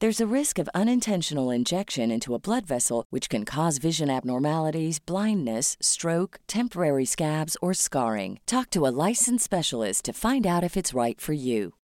There's a risk of unintentional injection into a blood vessel, which can cause vision abnormalities, blindness, stroke, temporary scabs, or scarring. Talk to a licensed specialist to find out if it's right for you.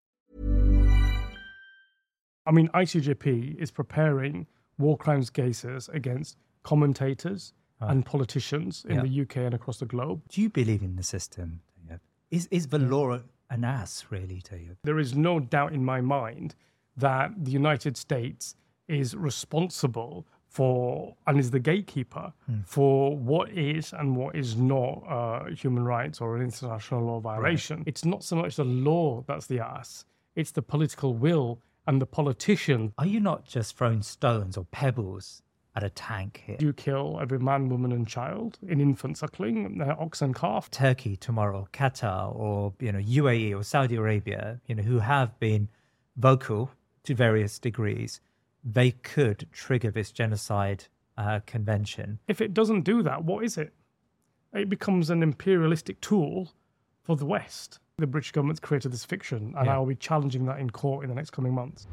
I mean, ICJP is preparing war crimes cases against commentators Right. and politicians in Yeah. the UK and across the globe. Do you believe in the system? Tayab? Is is the law an ass, really, Tayab? There is no doubt in my mind that the United States is responsible for and is the gatekeeper for what is and what is not uh, human rights or an international law violation. It's not so much the law that's the ass, it's the political will and the politician. Are you not just throwing stones or pebbles at a tank here? You kill every man, woman, and child in infant suckling, uh, ox and calf. Turkey tomorrow, Qatar, or you know UAE or Saudi Arabia, you know, who have been vocal to various degrees, they could trigger this genocide uh, convention. If it doesn't do that, what is it? It becomes an imperialistic tool for the West. The British government's created this fiction, and Yeah. I will be challenging that in court in the next coming months.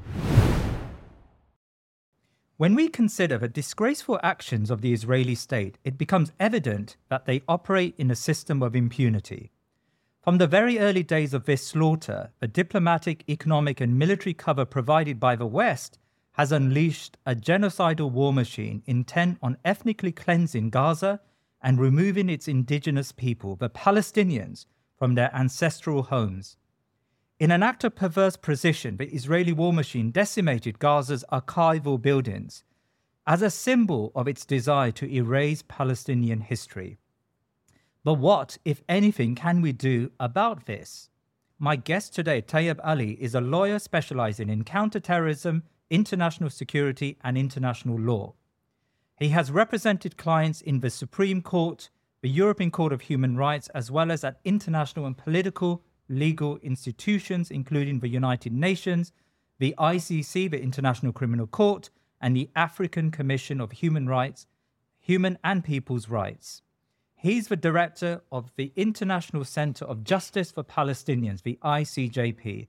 When we consider the disgraceful actions of the Israeli state, it becomes evident that they operate in a system of impunity. From the very early days of this slaughter, the diplomatic, economic, and military cover provided by the West has unleashed a genocidal war machine intent on ethnically cleansing Gaza and removing its indigenous people, the Palestinians, from their ancestral homes. In an act of perverse precision, the Israeli war machine decimated Gaza's archival buildings as a symbol of its desire to erase Palestinian history. But what, if anything, can we do about this? My guest today, Tayab Ali, is a lawyer specializing in counterterrorism, international security, and international law. He has represented clients in the Supreme Court, the European Court of Human Rights, as well as at international and political legal institutions, including the United Nations, the ICC, the International Criminal Court, and the African Commission of Human Rights, Human and People's Rights. He's the director of the International Center of Justice for Palestinians, the ICJP.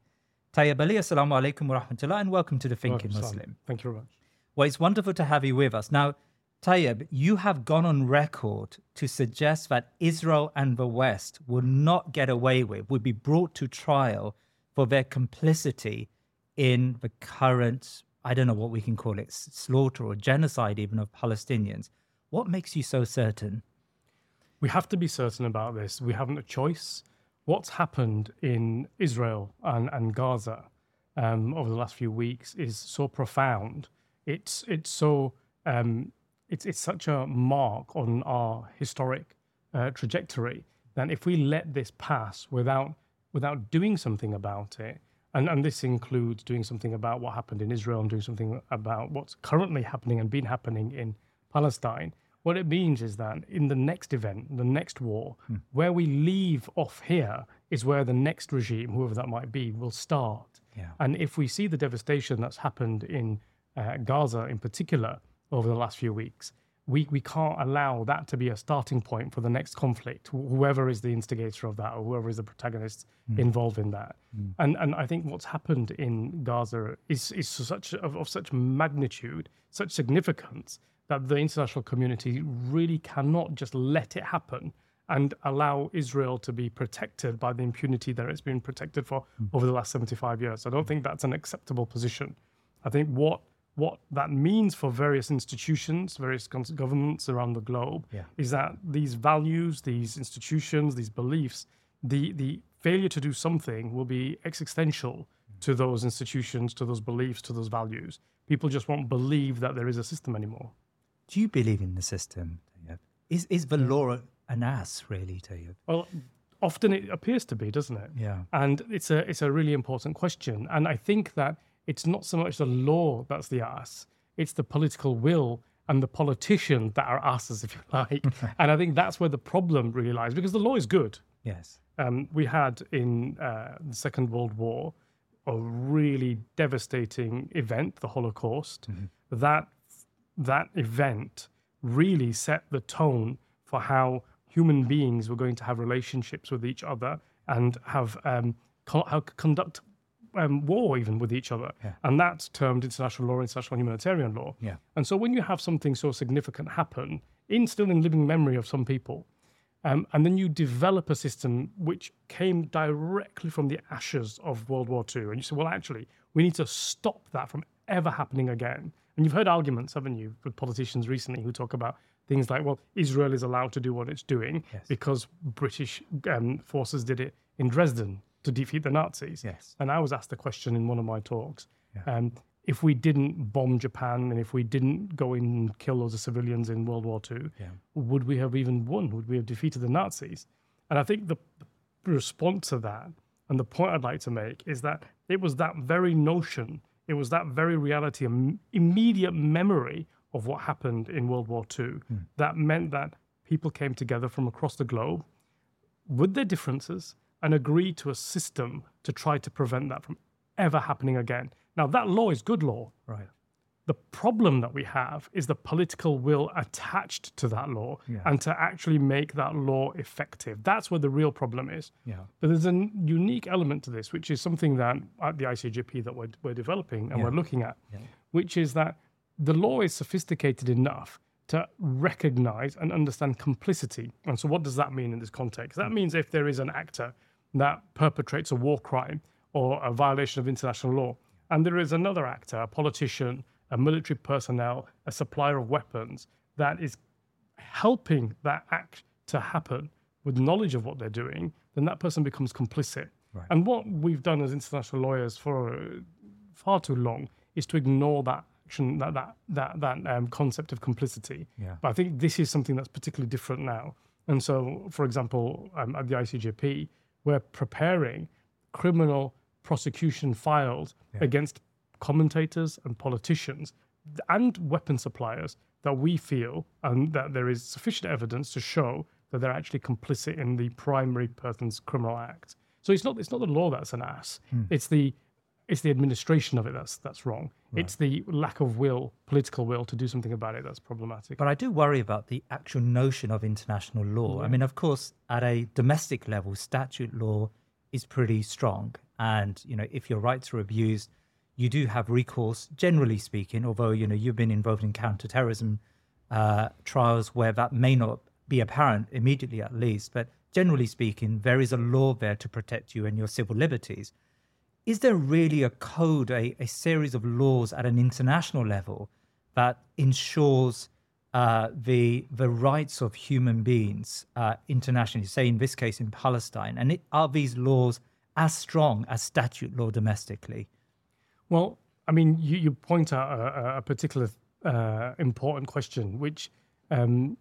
Tayab Ali, assalamu alaikum wa rahmatullah, and welcome to the Thinking Muslim. Thank you very much. Well, it's wonderful to have you with us. Now, Tayab, you have gone on record to suggest that Israel and the West would not get away with, would be brought to trial for their complicity in the current, I don't know what we can call it, slaughter or genocide even of Palestinians. What makes you so certain? We have to be certain about this. We haven't a choice. What's happened in Israel and, and Gaza um, over the last few weeks is so profound. It's it's so um, it's it's such a mark on our historic uh, trajectory that if we let this pass without without doing something about it, and, and this includes doing something about what happened in Israel and doing something about what's currently happening and been happening in Palestine, what it means is that in the next event, the next war, Hmm. where we leave off here is where the next regime, whoever that might be, will start. Yeah. And if we see the devastation that's happened in uh, Gaza in particular over the last few weeks, we, we can't allow that to be a starting point for the next conflict, whoever is the instigator of that or whoever is the protagonist involved in that. And, and I think what's happened in Gaza is, is such of, of such magnitude, such significance, that the international community really cannot just let it happen and allow Israel to be protected by the impunity that it's been protected for hmm. over the last 75 years. I don't think that's an acceptable position. I think what what that means for various institutions, various governments around the globe, Yeah. is that these values, these institutions, these beliefs, the the failure to do something will be existential hmm. to those institutions, to those beliefs, to those values. People just won't believe that there is a system anymore. Do you believe in the system? Tayab? Is is the law an ass, really, Tayab? Well, often it appears to be, doesn't it? Yeah. And it's a it's a really important question. And I think that it's not so much the law that's the ass; it's the political will and the politicians that are asses, if you like. and I think that's where the problem really lies, because the law is good. Yes. Um, we had in uh, the Second World War a really devastating event, the Holocaust. That that event really set the tone for how human beings were going to have relationships with each other and have um, how conduct um, war even with each other. And that's termed international law, international humanitarian law. Yeah. And so when you have something so significant happen, in still in living memory of some people, um, and then you develop a system which came directly from the ashes of World War II. And you say, well, actually, we need to stop that from ever happening again. And you've heard arguments, haven't you, with politicians recently who talk about things like, well, Israel is allowed to do what it's doing because British um, forces did it in Dresden to defeat the Nazis. Yes. And I was asked the question in one of my talks um, if we didn't bomb Japan and if we didn't go in and kill loads of civilians in World War II, would we have even won? Would we have defeated the Nazis? And I think the response to that and the point I'd like to make is that it was that very notion, it was that very reality, im- immediate memory of what happened in World War II hmm. that meant that people came together from across the globe with their differences and agreed to a system to try to prevent that from ever happening again. Now, that law is good law. Right. The problem that we have is the political will attached to that law Yeah. and to actually make that law effective. That's where the real problem is. Yeah. But there's a unique element to this, which is something that at the ICJP that we're, we're developing and Yeah. we're looking at, which is that the law is sophisticated enough to recognize and understand complicity. And so, what does that mean in this context? That means if there is an actor that perpetrates a war crime or a violation of international law, and there is another actor, a politician, a military personnel, a supplier of weapons that is helping that act to happen with knowledge of what they're doing, then that person becomes complicit. And what we've done as international lawyers for uh, far too long is to ignore that action, that that that that um, concept of complicity. Yeah. But I think this is something that's particularly different now. And so, for example, um, at the ICJP, we're preparing criminal prosecution files against commentators and politicians and weapon suppliers that we feel and that there is sufficient evidence to show that they're actually complicit in the primary person's criminal act. So it's not it's not the law that's an ass. Hmm. It's the it's the administration of it that's that's wrong. It's the lack of will, political will, to do something about it that's problematic. But I do worry about the actual notion of international law. I mean, of course, at a domestic level, statute law is pretty strong. And, you know, if your rights are abused, you do have recourse, generally speaking, although, you know, you've been involved in counterterrorism uh, trials where that may not be apparent immediately, at least. But generally speaking, there is a law there to protect you and your civil liberties is there really a code, a, a series of laws at an international level that ensures uh, the the rights of human beings uh, internationally? Say in this case in Palestine, and it, are these laws as strong as statute law domestically? Well, I mean, you, you point out a, a particular uh, important question, which um,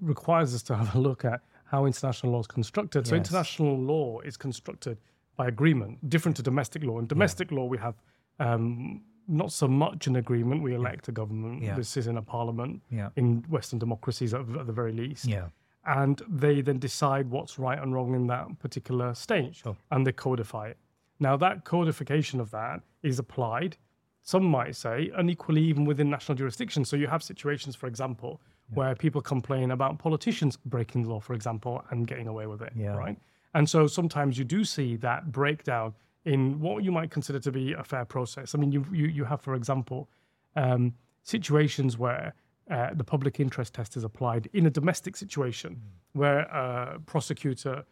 requires us to have a look at how international law is constructed. So, Yes. international law is constructed by agreement, different to domestic law. In domestic law, we have um, not so much an agreement. We elect a government. Yeah. This is in a parliament Yeah. in Western democracies at, at the very least. Yeah. And they then decide what's right and wrong in that particular state Sure. and they codify it. Now, that codification of that is applied, some might say, unequally even within national jurisdictions. So you have situations, for example, where people complain about politicians breaking the law, for example, and getting away with it, Yeah. right? And so sometimes you do see that breakdown in what you might consider to be a fair process. I mean, you you, you have, for example, um, situations where uh, the public interest test is applied in a domestic situation Hmm. where a prosecutor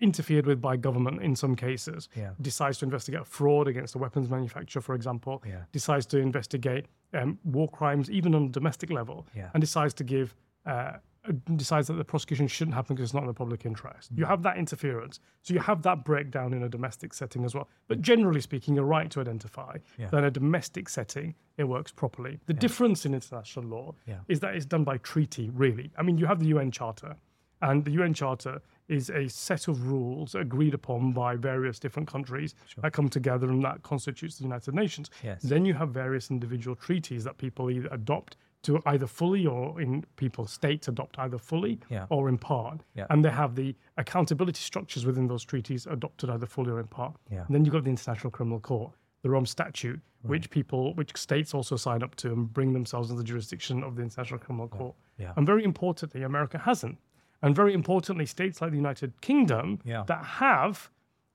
interfered with by government in some cases Yeah. decides to investigate fraud against a weapons manufacturer for example Yeah. decides to investigate um, war crimes even on a domestic level Yeah. and decides to give uh, uh, decides that the prosecution shouldn't happen because it's not in the public interest. Mm. You have that interference. So you have that breakdown in a domestic setting as well. But generally speaking, you're right to identify Yeah. that in a domestic setting, it works properly. The difference in international law Yeah. is that it's done by treaty, really. I mean, you have the UN Charter, and the UN Charter is a set of rules agreed upon by various different countries that come together and that constitutes the United Nations. Yes. Then you have various individual treaties that people either adopt to either fully or in people states adopt either fully Yeah. or in part. Yeah. And they have the accountability structures within those treaties adopted either fully or in part. Yeah. And then you've got the International Criminal Court, the Rome Statute, which people, which states also sign up to and bring themselves into the jurisdiction of the International Criminal Court. And very importantly, America hasn't. And very importantly, states like the United Kingdom Yeah. that have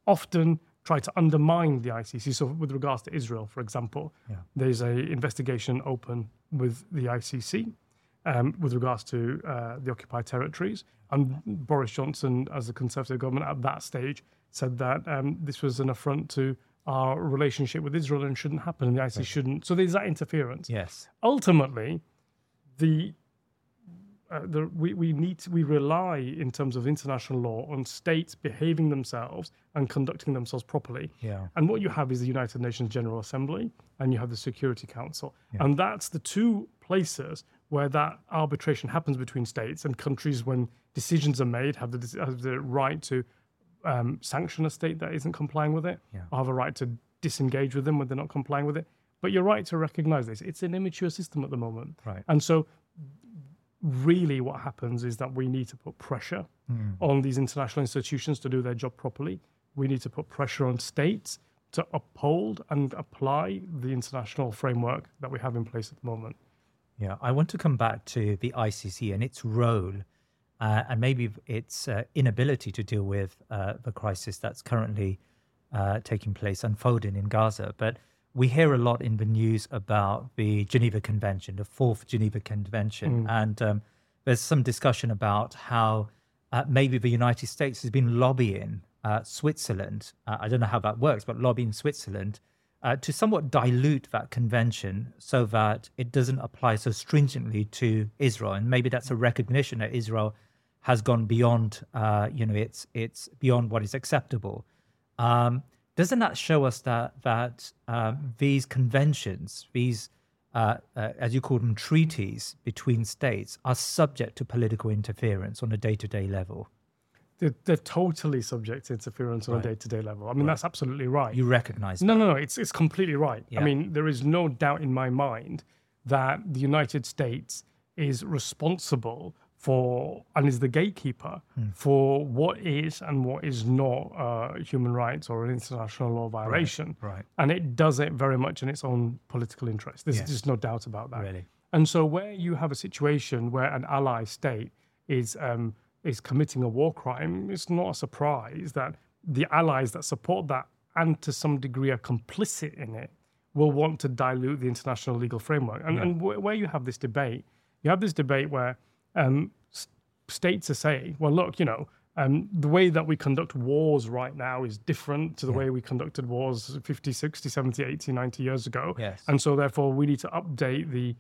often tried to undermine the ICC. So, with regards to Israel, for example, Yeah. there's a investigation open with the ICC um, with regards to uh, the occupied territories. And Boris Johnson, as the Conservative government at that stage, said that um, this was an affront to our relationship with Israel and shouldn't happen, and the ICC shouldn't. So there's that interference Yes. ultimately, the, uh, the we, we need to, we rely in terms of international law on states behaving themselves and conducting themselves properly. Yeah. And what you have is the United Nations General Assembly and you have the Security Council. And that's the two places where that arbitration happens between states and countries when decisions are made have the, have the right to um, sanction a state that isn't complying with it Yeah. or have a right to disengage with them when they're not complying with it. But you're right to recognize this. It's an immature system at the moment. Right. And so, really, what happens is that we need to put pressure on these international institutions to do their job properly. We need to put pressure on states to uphold and apply the international framework that we have in place at the moment. Yeah, I want to come back to the ICC and its role, uh, and maybe its uh, inability to deal with uh, the crisis that's currently uh, taking place, unfolding in Gaza. But we hear a lot in the news about the Geneva Convention, the Fourth Geneva Convention, and um, there's some discussion about how uh, maybe the United States has been lobbying uh, Switzerland. Uh, I don't know how that works, but lobbying Switzerland uh, to somewhat dilute that convention so that it doesn't apply so stringently to Israel. And maybe that's a recognition that Israel has gone beyond, uh, you know, it's it's beyond what is acceptable. Um, doesn't that show us that that um, these conventions, these uh, uh, as you call them treaties between states, are subject to political interference on a day-to-day level? They're, they're totally subject to interference on Right. a day to day level. I mean, that's absolutely right. You recognise No, no, no. It's it's completely right. Yeah. I mean, there is no doubt in my mind that the United States is responsible for and is the gatekeeper Hmm. for what is and what is not uh, human rights or an international law violation. right. And it does it very much in its own political interest. There's Yes. just no doubt about that. Really. And so, where you have a situation where an ally state is um, is committing a war crime, it's not a surprise that the allies that support that and to some degree are complicit in it will want to dilute the international legal framework. And, and wh- where you have this debate, you have this debate where um, states are saying, well, look, you know, um, the way that we conduct wars right now is different to the way we conducted wars 50, 60, 70, 80, 90 years ago. Yes. And so, therefore, we need to update the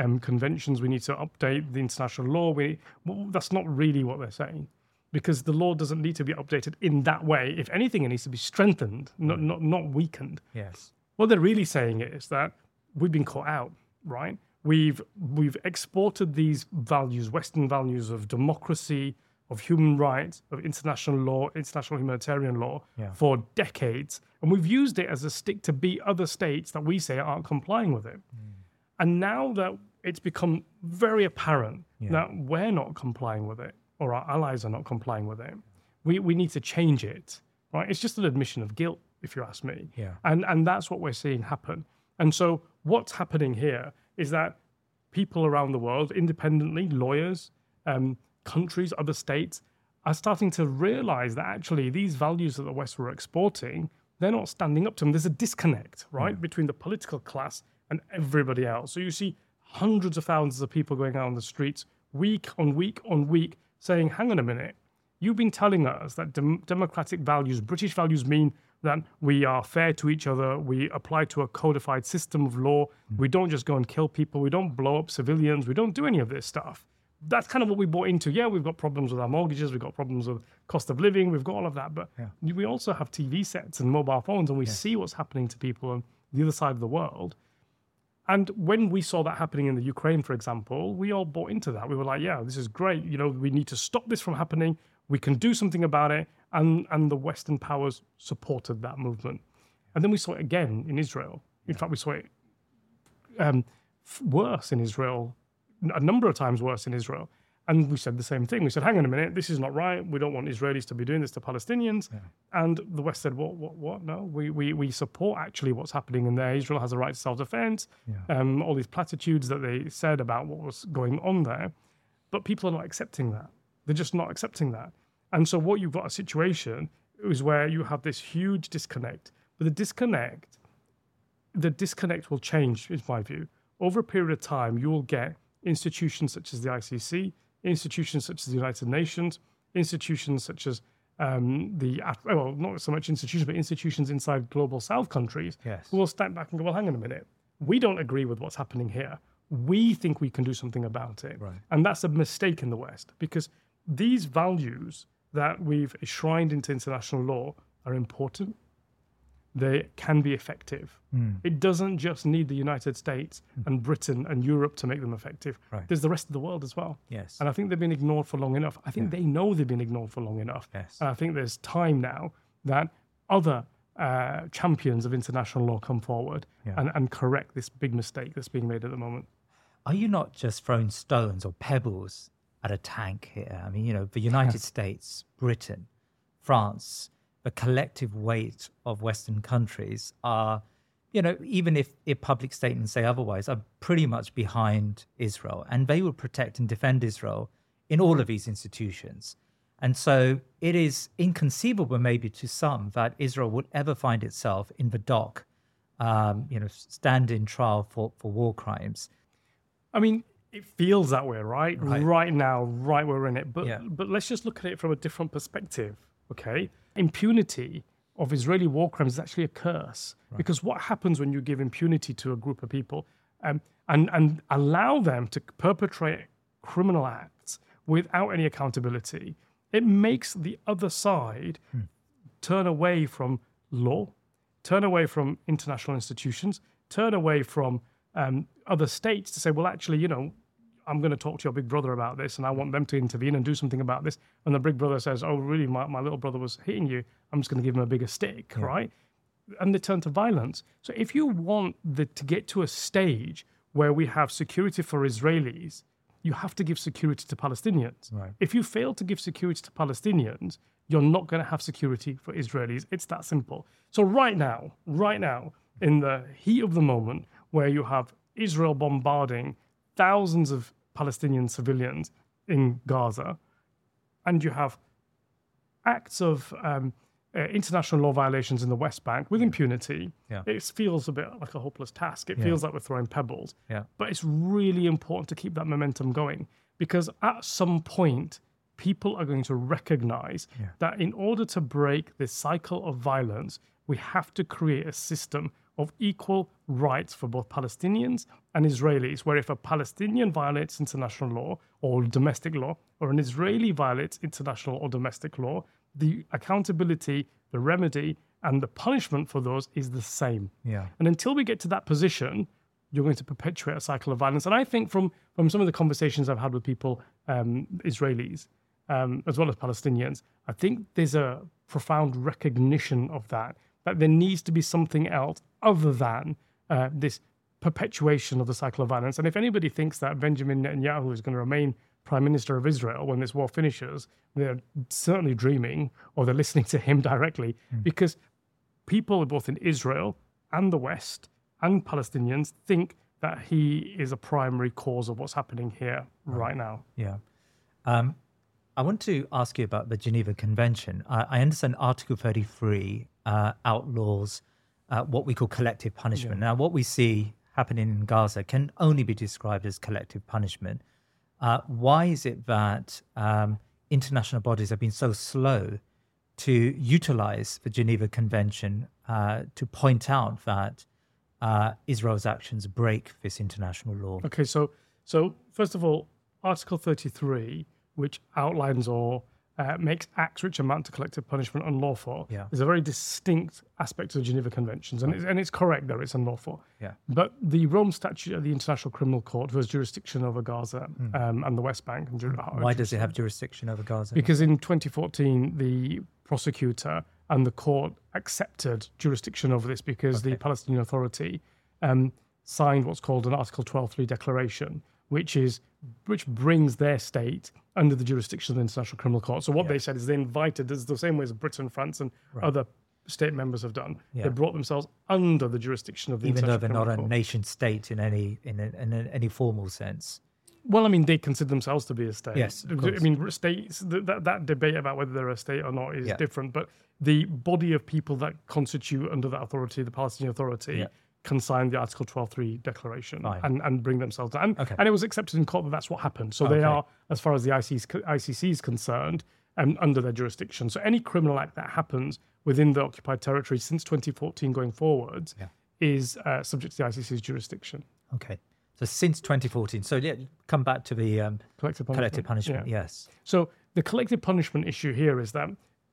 um, conventions. We need to update the international law. We well, that's not really what they're saying, because the law doesn't need to be updated in that way. If anything, it needs to be strengthened, not not not weakened. Yes. What they're really saying is that we've been caught out, right? We've we've exported these values, Western values of democracy, of human rights, of international law, international humanitarian law Yeah. for decades. And we've used it as a stick to beat other states that we say aren't complying with it. Mm. And now that it's become very apparent that we're not complying with it, or our allies are not complying with it, we, we need to change it. Right? It's just an admission of guilt, if you ask me. Yeah. And and that's what we're seeing happen. And so what's happening here is that people around the world, independently, lawyers, um, countries, other states, are starting to realize that actually these values that the West were exporting, they're not standing up to them. There's a disconnect, right, between the political class and everybody else. So you see hundreds of thousands of people going out on the streets week on week on week saying, hang on a minute, You've been telling us that dem- democratic values, British values, mean that we are fair to each other, we apply to a codified system of law, we don't just go and kill people, we don't blow up civilians, we don't do any of this stuff. That's kind of what we bought into. Yeah, we've got problems with our mortgages, we've got problems with cost of living, we've got all of that, but we also have TV sets and mobile phones, and we see what's happening to people on the other side of the world. And when we saw that happening in the Ukraine, for example, we all bought into that. We were like, yeah, this is great. You know, we need to stop this from happening. We can do something about it. And, and the Western powers supported that movement. And then we saw it again in Israel. In fact, we saw it um, f- worse in Israel, a number of times worse in Israel. And we said the same thing. We said, hang on a minute, this is not right. We don't want Israelis to be doing this to Palestinians. And the West said, what, what, what? No, we, we, we support actually what's happening in there. Israel has a right to self defense. Um, all these platitudes that they said about what was going on there. But people are not accepting that. They're just not accepting that. And so, what you've got a situation is where you have this huge disconnect. But the disconnect the disconnect will change, in my view. Over a period of time, you will get institutions such as the ICC, institutions such as the United Nations, institutions such as um, the well, not so much institutions, but institutions inside global South countries Yes. who will step back and go, well, hang on a minute, we don't agree with what's happening here. We think we can do something about it, Right. and that's a mistake in the West because these values that we've enshrined into international law are important they can be effective. It doesn't just need the United States and Britain and Europe to make them effective. Right. There's the rest of the world as well. Yes. And I think they've been ignored for long enough. I think they know they've been ignored for long enough. Yes. And I think there's time now that other uh, champions of international law come forward Yeah. and, and correct this big mistake that's being made at the moment. Are you not just throwing stones or pebbles at a tank here? I mean, you know, the United States, Britain, France, the collective weight of Western countries are, you know, even if, if public statements say otherwise, are pretty much behind Israel. And they will protect and defend Israel in all of these institutions. And so it is inconceivable, maybe to some, that Israel would ever find itself in the dock, um, you know, stand in trial for, for war crimes. I mean, it feels that way, right? Right. Right, now, right where we're in it. But Yeah. but let's just look at it from a different perspective. Okay, impunity of Israeli war crimes is actually a curse because what happens when you give impunity to a group of people um, and and allow them to perpetrate criminal acts without any accountability? It makes the other side turn away from law, turn away from international institutions, turn away from um, other states to say, well, actually, you know, I'm going to talk to your big brother about this and I want them to intervene and do something about this. And the big brother says, oh, really, my, my little brother was hitting you. I'm just going to give him a bigger stick, right? And they turn to violence. So if you want the, to get to a stage where we have security for Israelis, you have to give security to Palestinians. Right. If you fail to give security to Palestinians, you're not going to have security for Israelis. It's that simple. So, right now, right now, in the heat of the moment, where you have Israel bombarding thousands of Palestinian civilians in Gaza, and you have acts of um, uh, international law violations in the West Bank with impunity, Yeah. it feels a bit like a hopeless task. It Yeah. feels like we're throwing pebbles. Yeah. But it's really important to keep that momentum going because at some point, people are going to recognize that in order to break this cycle of violence, we have to create a system of equal rights for both Palestinians and Israelis, where if a Palestinian violates international law or domestic law, or an Israeli violates international or domestic law, the accountability, the remedy, and the punishment for those is the same. Yeah. And until we get to that position, you're going to perpetuate a cycle of violence. And I think from from some of the conversations I've had with people, um, Israelis, um, as well as Palestinians, I think there's a profound recognition of that, that there needs to be something else other than uh, this perpetuation of the cycle of violence. And if anybody thinks that Benjamin Netanyahu is going to remain prime minister of Israel when this war finishes, they're certainly dreaming or they're listening to him directly because people both in Israel and the West and Palestinians think that he is a primary cause of what's happening here right now. Yeah. Um, I want to ask you about the Geneva Convention. I, I understand Article 33 uh, outlaws uh, what we call collective punishment. Now, what we see happening in Gaza can only be described as collective punishment. Uh, why is it that um, international bodies have been so slow to utilize the Geneva Convention uh, to point out that uh, Israel's actions break this international law? Okay, so so first of all, Article 33, which outlines or uh, makes acts which amount to collective punishment unlawful, Yeah. is a very distinct aspect of the Geneva Conventions, and it's, and it's correct that it's unlawful. Yeah. But the Rome Statute of the International Criminal Court has jurisdiction over Gaza um, and the West Bank. And ju-. Why does it have jurisdiction over Gaza? Because in 2014, the prosecutor and the court accepted jurisdiction over this because the Palestinian Authority um, signed what's called an Article 12.3 declaration, which is which brings their state under the jurisdiction of the International Criminal Court. So what they said is they invited, as the same way as Britain, France, and other state members have done, Yeah. they brought themselves under the jurisdiction of the even though they're not Criminal a nation state in any in, a, in a, any formal sense. Well, I mean, they consider themselves to be a state. Yes, I mean, states. That, that that debate about whether they're a state or not is Yeah. different. But the body of people that constitute under that authority, the Palestinian Authority, Yeah. can sign the Article 12.3 declaration Fine. and, and bring themselves down. And, Okay. and it was accepted in court that that's what happened. So they are, as far as the ICC, is- ICC is concerned, um, under their jurisdiction. So any criminal act that happens within the occupied territory since 2014 going forwards Yeah. is uh, subject to the ICC's jurisdiction. Okay. So since 2014. So yeah, come back to the um, Collective punishment. collective punishment. Yeah. Yes. So the collective punishment issue here is that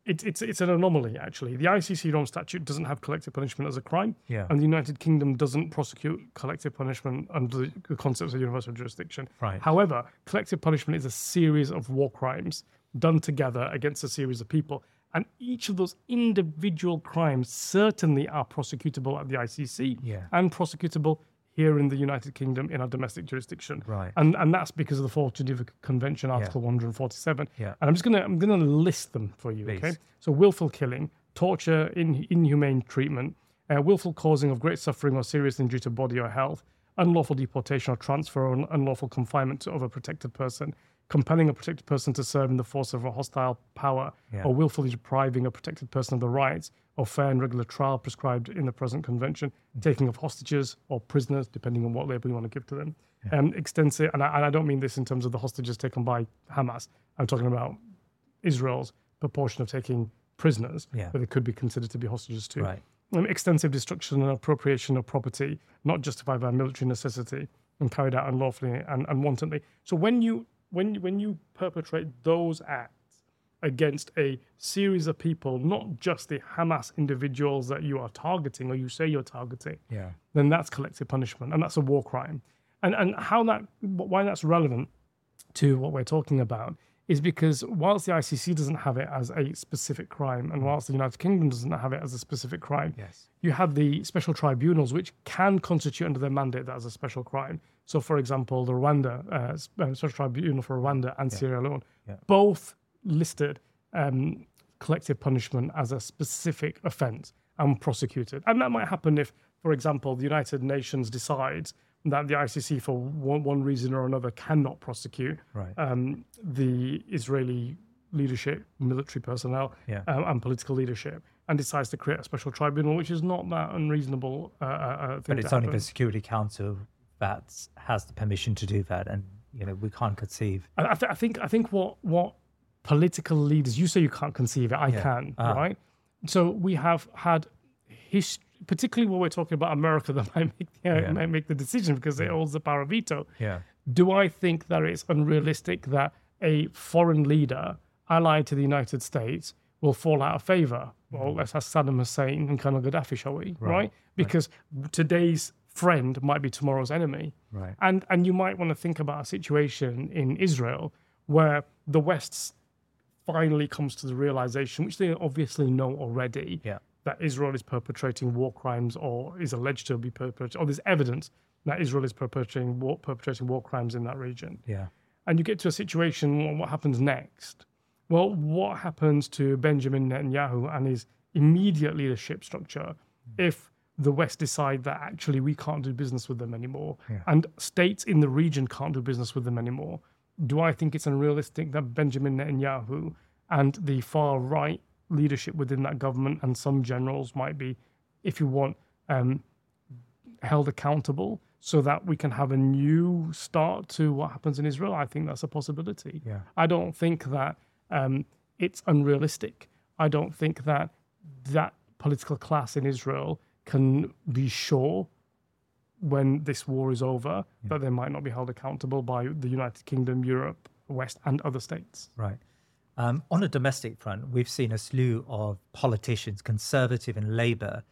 it's it's it's an anomaly actually. The ICC Rome Statute doesn't have collective punishment as a crime, Yeah. and the United Kingdom doesn't prosecute collective punishment under the, the concepts of universal jurisdiction. Right. However, collective punishment is a series of war crimes done together against a series of people, and each of those individual crimes certainly are prosecutable at the ICC Yeah. and prosecutable here in the United Kingdom in our domestic jurisdiction. Right. And and that's because of the Fourth Geneva Convention, Article 147. Yeah. And I'm just gonna I'm gonna list them for you. Okay. So willful killing, torture, in, inhumane treatment, uh, willful causing of great suffering or serious injury to body or health, unlawful deportation or transfer or unlawful confinement to of a protected person, compelling a protected person to serve in the force of a hostile power, Yeah. or willfully depriving a protected person of the rights or fair and regular trial prescribed in the present convention, taking of hostages or prisoners, depending on what label you want to give to them. Um, extensive, and I, and I don't mean this in terms of the hostages taken by Hamas. I'm talking about Israel's proportion of taking prisoners, Yeah. but they could be considered to be hostages too. Right. Extensive destruction and appropriation of property, not justified by military necessity, and carried out unlawfully and, and wantonly. So when you when you- when you perpetrate those acts against a series of people, not just the Hamas individuals that you are targeting or you say you're targeting, Yeah. then that's collective punishment and that's a war crime. And and how that why that's relevant to what we're talking about is because whilst the ICC doesn't have it as a specific crime, and whilst the United Kingdom doesn't have it as a specific crime, Yes. you have the special tribunals which can constitute under their mandate that as a special crime. So, for example, the Rwanda uh, uh, Special Tribunal for Rwanda and Sierra Leone, Yeah. both listed um, collective punishment as a specific offence and prosecuted. And that might happen if, for example, the United Nations decides that the ICC, for one, one reason or another, cannot prosecute Right. um, the Israeli leadership, military personnel, Yeah. um, and political leadership, and decides to create a special tribunal, which is not that unreasonable uh, uh, uh, thing But it's only the. Security Council that has the permission to do that, and you know we can't conceive. I, th- I think I think what what political leaders you say you can't conceive it, I can, Ah. right? So we have had history, particularly when we're talking about America, that might make, uh, Yeah. might make the decision because it holds the power of veto. Yeah. Do I think that it's unrealistic that a foreign leader allied to the United States will fall out of favor? Well, let's ask Saddam Hussein and Colonel Gaddafi, shall we? Right? Because today's friend might be tomorrow's enemy. Right. And and you might want to think about a situation in Israel where the West's finally comes to the realization, which they obviously know already, Yeah. That Israel is perpetrating war crimes or is alleged to be perpetrating, or there's evidence that Israel is perpetrating war, perpetrating war crimes in that region. Yeah. And you get to a situation, well, what happens next? Well, what happens to Benjamin Netanyahu and his immediate leadership structure hmm. if the West decide that actually we can't do business with them anymore and states in the region can't do business with them anymore? Do I think it's unrealistic that Benjamin Netanyahu and the far right leadership within that government and some generals might be, if you want, um, held accountable so that we can have a new start to what happens in Israel. I think that's a possibility. Yeah. I don't think that um, it's unrealistic. I don't think that that political class in Israel can be sure when this war is over that they might not be held accountable by the United Kingdom, Europe, West, and other states. Right. Um, on a domestic front, we've seen a slew of politicians, conservative and Labour,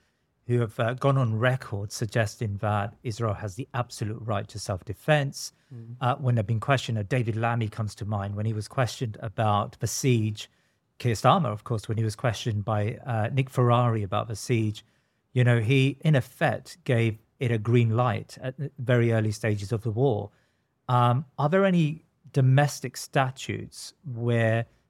who have uh, gone on record suggesting that Israel has the absolute right to self defense. Uh, when they've been questioned, uh, David Lammy comes to mind when he was questioned about the siege. Keir Starmer, of course, when he was questioned by uh, Nick Ferrari about the siege, you know, he in effect gave it a green light at very early stages of the war. Um, are there any domestic statutes where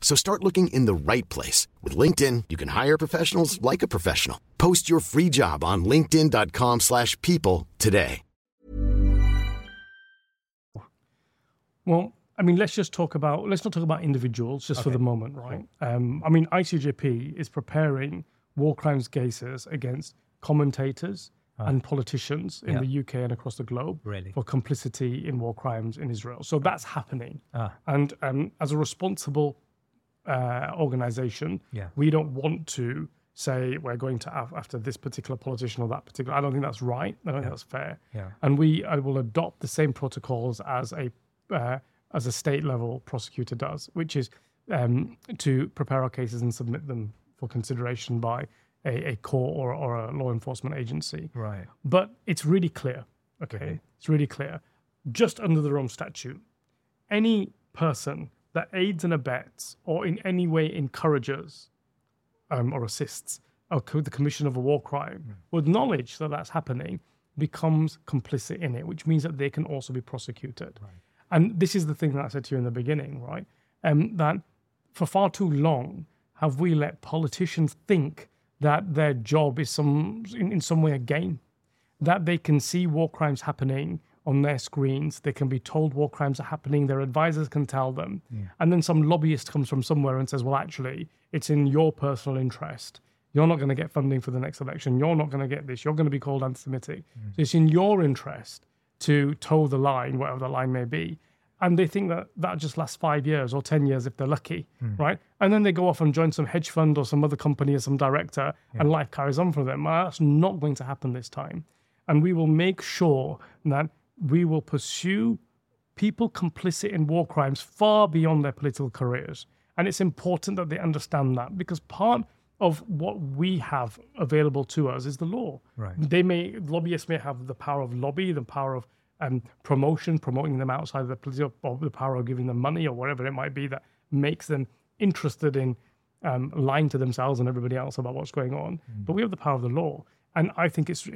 So start looking in the right place. With LinkedIn, you can hire professionals like a professional. Post your free job on linkedin.com/people slash people today. Well, I mean, let's just talk about let's not talk about individuals just for the moment, right? Um, I mean, ICJP is preparing war crimes cases against commentators and politicians in Yeah. the UK and across the globe Really? for complicity in war crimes in Israel. So that's happening. Ah. And um, as a responsible uh, organization, Yeah. we don't want to say we're going to af- after this particular politician or that particular. I don't think that's right. I don't think that's fair. Yeah. And we I will adopt the same protocols as a uh, as a state level prosecutor does, which is um, to prepare our cases and submit them for consideration by a, a court or, or a law enforcement agency. Right. But it's really clear, okay? It's really clear. Just under the Rome Statute, any person that aids and abets or in any way encourages um, or assists co- the commission of a war crime with knowledge that that's happening becomes complicit in it, which means that they can also be prosecuted. And this is the thing that I said to you in the beginning, right? Um, that for far too long have we let politicians think that their job is some in, in some way a game that they can see war crimes happening on their screens. They can be told war crimes are happening. Their advisors can tell them. And then some lobbyist comes from somewhere and says, well, actually, it's in your personal interest. You're not going to get funding for the next election. You're not going to get this. You're going to be called anti Semitic. Mm. So it's in your interest to toe the line, whatever the line may be. And they think that that just lasts five years or 10 years if they're lucky, mm. right? And then they go off and join some hedge fund or some other company or some director, and life carries on for them. Well, that's not going to happen this time and we will make sure that we will pursue people complicit in war crimes far beyond their political careers. And it's important that they understand that because part of what we have available to us is the law. Right. They may lobbyists may have the power of lobby, the power of um, promotion, promoting them outside of the political, or the power of giving them money or whatever it might be that makes them interested in um, lying to themselves and everybody else about what's going on. But we have the power of the law, and I think it's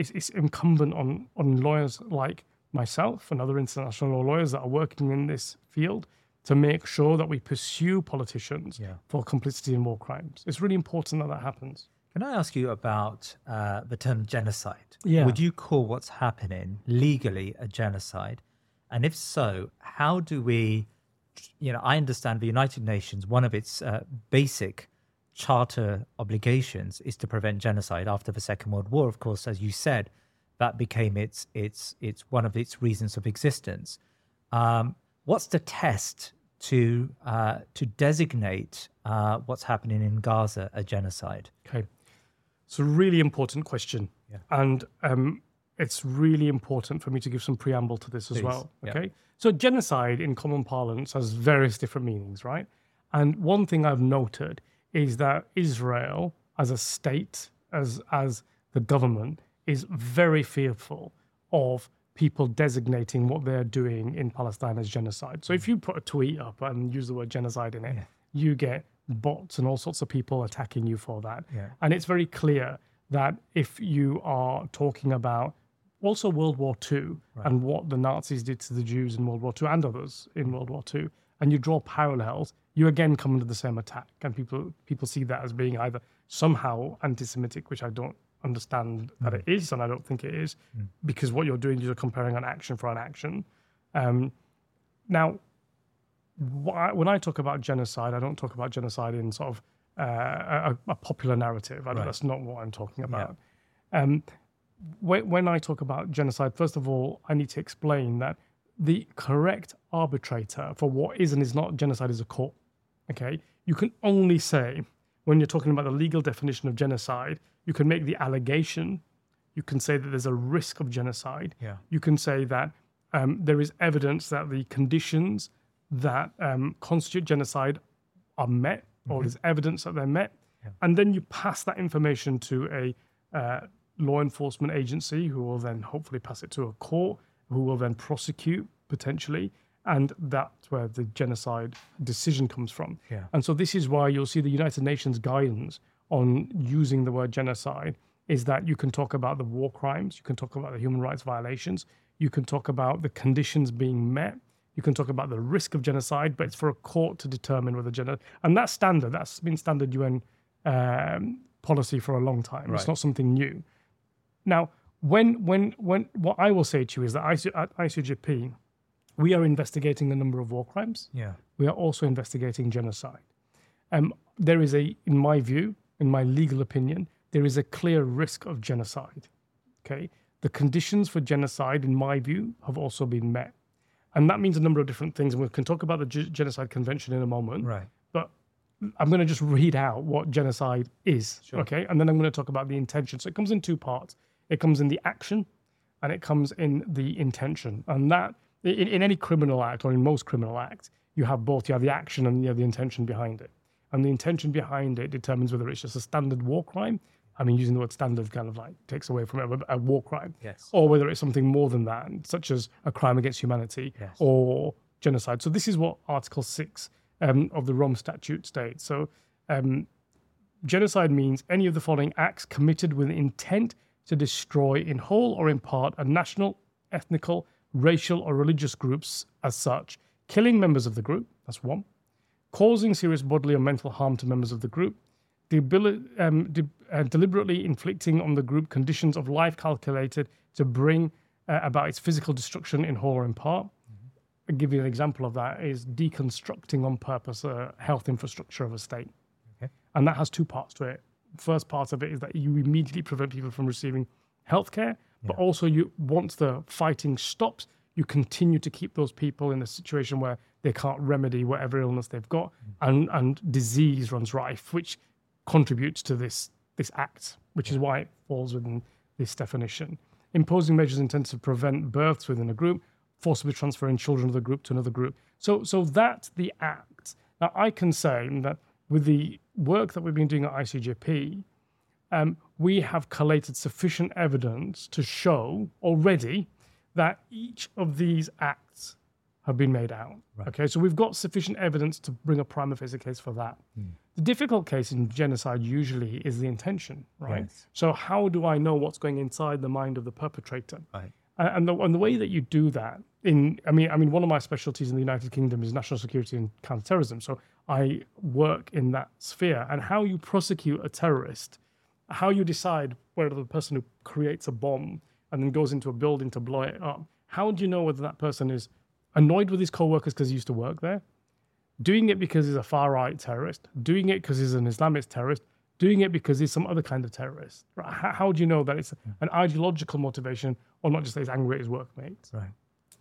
it's, it's incumbent on on lawyers like myself and other international law lawyers that are working in this field to make sure that we pursue politicians Yeah. for complicity in war crimes. It's really important that that happens. Can I ask you about uh, the term genocide? Yeah. Would you call what's happening legally a genocide? And if so, how do we, you know, I understand the United Nations, one of its uh, basic charter obligations is to prevent genocide after the Second World War. Of course, as you said, that became its its its one of its reasons of existence. Um, what's the test to uh, to designate uh, what's happening in Gaza a genocide? Okay. It's a really important question. Yeah. And um, it's really important for me to give some preamble to this as Please, well. yeah. Okay. So, genocide in common parlance has various different meanings, right? And one thing I've noted is that Israel, as a state, as, as the government, is very fearful of people designating what they're doing in Palestine as genocide. So, if you put a tweet up and use the word genocide in it, you get bots and all sorts of people attacking you for that. Yeah. And it's very clear that if you are talking about also World War II and what the Nazis did to the Jews in World War II and others in World War II, and you draw parallels, you again come under the same attack. And people people see that as being either somehow anti-Semitic, which I don't understand that it is, and I don't think it is, because what you're doing is you're comparing an action for an action. Um, now, wh- when I talk about genocide, I don't talk about genocide in sort of uh, a, a popular narrative. I, That's not what I'm talking about. Um, when, when I talk about genocide, first of all, I need to explain that the correct arbitrator for what is and is not genocide is a court. Okay, you can only say when you're talking about the legal definition of genocide, you can make the allegation, you can say that there's a risk of genocide, Yeah. you can say that um, there is evidence that the conditions that um, constitute genocide are met, or there's evidence that they're met, and then you pass that information to a uh, law enforcement agency who will then hopefully pass it to a court, who will then prosecute potentially, and that's where the genocide decision comes from. Yeah. And so this is why you'll see the United Nations guidance on using the word genocide is that you can talk about the war crimes, you can talk about the human rights violations, you can talk about the conditions being met, you can talk about the risk of genocide, but it's for a court to determine whether genocide. And that's standard. That's been standard UN um, policy for a long time. It's not something new. Now, when when when what I will say to you is that IC, at ICJP, we are investigating a number of war crimes Yeah. we are also investigating genocide. Um, there is a, in my view, in my legal opinion, there is a clear risk of genocide. Okay, the conditions for genocide, in my view, have also been met, and that means a number of different things. And we can talk about the Ge- genocide convention in a moment. Right. But I'm going to just read out what genocide is. Sure. Okay, and then I'm going to talk about the intention. So it comes in two parts. It comes in the action, and it comes in the intention. And that, in, in any criminal act or in most criminal acts, you have both. You have the action and you have the intention behind it. And the intention behind it determines whether it's just a standard war crime. I mean, using the word standard kind of like takes away from it, a, a war crime. Yes. Or whether it's something more than that, such as a crime against humanity Yes. or genocide. So this is what Article 6 um, of the Rome Statute states. So um, genocide means any of the following acts committed with intent to destroy in whole or in part a national, ethnical, racial, or religious groups as such, killing members of the group, that's one, causing serious bodily or mental harm to members of the group, debili- um, de- uh, deliberately inflicting on the group conditions of life calculated to bring uh, about its physical destruction in whole or in part. I'll give you an example of that is deconstructing on purpose a health infrastructure of a state. Okay. And that has two parts to it. First part of it is that you immediately prevent people from receiving healthcare, but also you once the fighting stops, you continue to keep those people in a situation where they can't remedy whatever illness they've got, and and disease runs rife, which contributes to this this act, which is why it falls within this definition. Imposing measures intended to prevent births within a group, forcibly transferring children of the group to another group. So, so that's the act. Now, I can say that with the work that we've been doing at ICJP, um, we have collated sufficient evidence to show already that each of these acts have been made out. Okay, so we've got sufficient evidence to bring a prima facie case for that. Hmm. The difficult case in genocide usually is the intention, right? Yes. So how do I know what's going inside the mind of the perpetrator? Right. And and the, and the way that you do that in, I mean, I mean, one of my specialties in the United Kingdom is national security and counterterrorism. So I work in that sphere, and how you prosecute a terrorist how you decide whether the person who creates a bomb and then goes into a building to blow it up, how do you know whether that person is annoyed with his co-workers because he used to work there, doing it because he's a far right terrorist, doing it because he's an Islamist terrorist, doing it because he's some other kind of terrorist. Right? How, how do you know that it's an ideological motivation or not just that he's angry at his workmates? Right.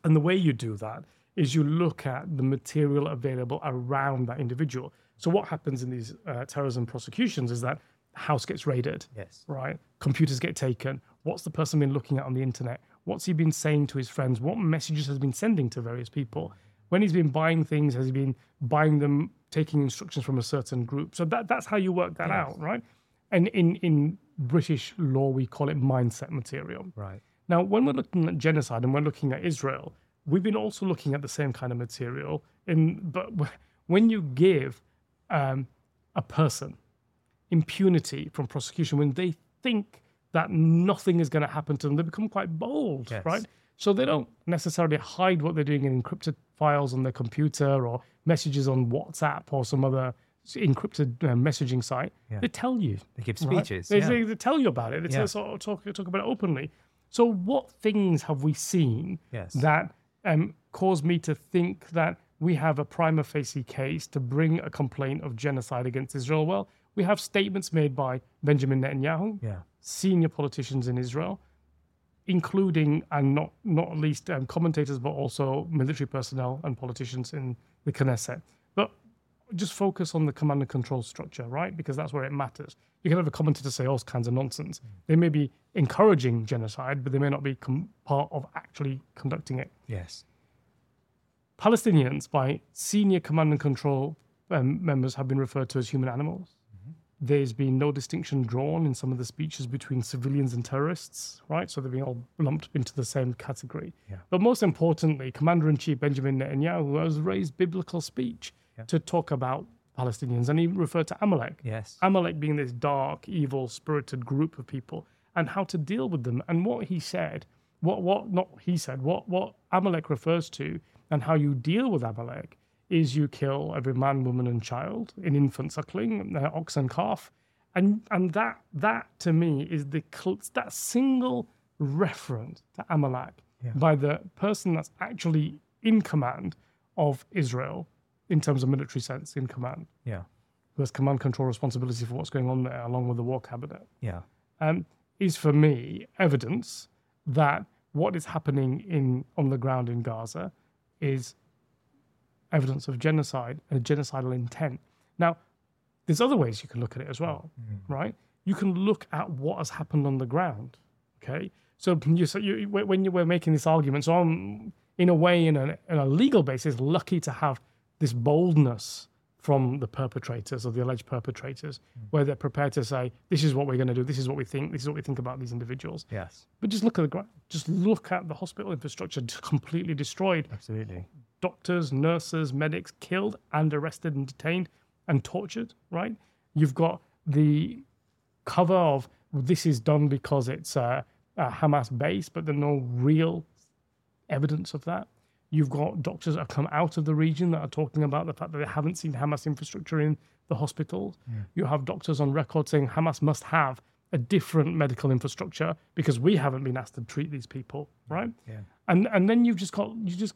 And the way you do that is you look at the material available around that individual. So what happens in these uh, terrorism prosecutions is that house gets raided, Yes. right? Computers get taken. What's the person been looking at on the internet? What's he been saying to his friends? What messages has he been sending to various people? When he's been buying things, has he been buying them, taking instructions from a certain group? So that, that's how you work that out, right? And in, in British law, we call it mindset material. Right. Now, when we're looking at genocide and we're looking at Israel, we've been also looking at the same kind of material. In but when you give um, a person impunity from prosecution, when they think that nothing is going to happen to them, they become quite bold, Yes. right? So they don't necessarily hide what they're doing in encrypted files on their computer or messages on WhatsApp or some other encrypted uh, messaging site. Yeah. They tell you. They give right? speeches. They, yeah. they, they tell you about it. They Yeah. sort of talk, talk about it openly. So, what things have we seen Yes. that um, cause me to think that we have a prima facie case to bring a complaint of genocide against Israel? Well, we have statements made by Benjamin Netanyahu, Yeah. senior politicians in Israel, including and not not least um, commentators, but also military personnel and politicians in the Knesset. But just focus on the command and control structure, right? Because that's where it matters. You can have a commentator say all kinds of nonsense. They may be encouraging genocide, but they may not be com- part of actually conducting it. Yes. Palestinians, by senior command and control um, members, have been referred to as human animals. There's been no distinction drawn in some of the speeches between civilians and terrorists, right? So they've been all lumped into the same category. Yeah. But most importantly, Commander in Chief Benjamin Netanyahu has raised biblical speech to talk about Palestinians, and he referred to Amalek. Yes. Amalek being this dark, evil, spirited group of people, and how to deal with them. And what he said, what what not he said, what what Amalek refers to, and how you deal with Amalek is you kill every man, woman, and child, an infant suckling, uh, ox and calf, and and that that to me is the that single reference to Amalek by the person that's actually in command of Israel in terms of military sense in command Yeah. who has command control responsibility for what's going on there, along with the war cabinet, Yeah. um, is for me evidence that what is happening in on the ground in Gaza is evidence of genocide and genocidal intent. Now, there's other ways you can look at it as well, mm-hmm. right? You can look at what has happened on the ground. Okay, so you, so you when you were making this argument, so I'm in a way, in a, in a legal basis, lucky to have this boldness from the perpetrators or the alleged perpetrators, mm. where they're prepared to say, "This is what we're going to do. This is what we think. This is what we think about these individuals." Yes. But just look at the ground. Just look at the hospital infrastructure completely destroyed Absolutely. Doctors, nurses, medics killed and arrested and detained and tortured, right? You've got the cover of this is done because it's a, a Hamas base, but there's no real evidence of that. You've got doctors that have come out of the region that are talking about the fact that they haven't seen Hamas infrastructure in the hospitals. You have doctors on record saying Hamas must have a different medical infrastructure because we haven't been asked to treat these people, right? Yeah. And and then you've just got you just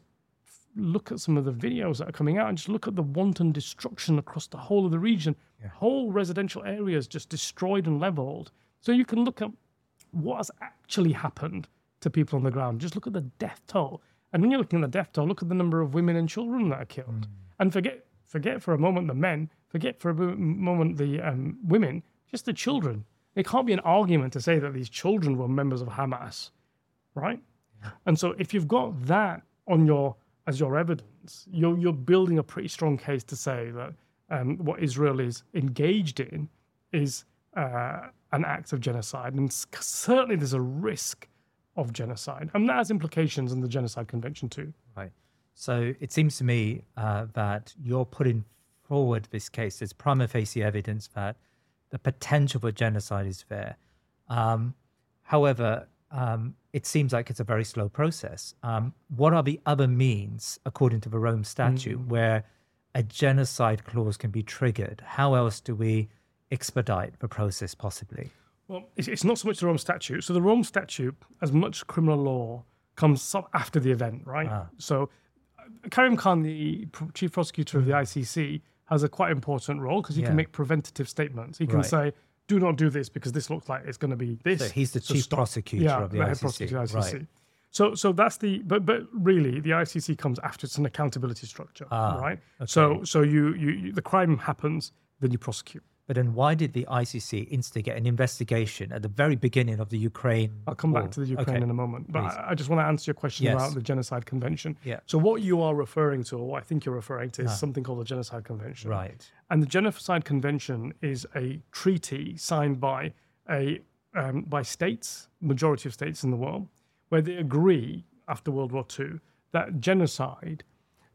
look at some of the videos that are coming out and just look at the wanton destruction across the whole of the region. Whole residential areas just destroyed and leveled. So you can look at what has actually happened to people on the ground. Just look at the death toll. And when you're looking at the death toll, look at the number of women and children that are killed. And forget forget for a moment the men, forget for a moment the um, women, just the children. It can't be an argument to say that these children were members of Hamas, right? And so if you've got that on your as your evidence, you're you're building a pretty strong case to say that um, what Israel is engaged in is uh, an act of genocide, and certainly there's a risk of genocide, and that has implications in the Genocide Convention too. Right. So it seems to me uh, that you're putting forward this case as prima facie evidence that the potential for genocide is there. Um, however, um, it seems like it's a very slow process. Um, what are the other means, according to the Rome Statute, where a genocide clause can be triggered? How else do we expedite the process possibly? Well, it's, not so much the Rome Statute. So the Rome Statute, as much criminal law, comes after the event, right? Ah. So uh, Karim Khan, the chief prosecutor of the ICC, has a quite important role because he Yeah. can make preventative statements. He can Right. say, "Do not do this because this looks like it's going to be this." So he's the chief prosecutor yeah, of the head ICC, the ICC. right. So, so that's the but but really the ICC comes after it's an accountability structure, Ah, right? So so you, you you the crime happens, then you prosecute. But then why did the ICC instigate an investigation at the very beginning of the Ukraine? I'll come war? back to the Ukraine Okay. in a moment, but Please. I, just want to answer your question Yes. about the Genocide Convention. Yeah. So what you are referring to, or what I think you're referring to, is something called the Genocide Convention. Right. And the Genocide Convention is a treaty signed by a um, by states, majority of states in the world, where they agree after World War II that genocide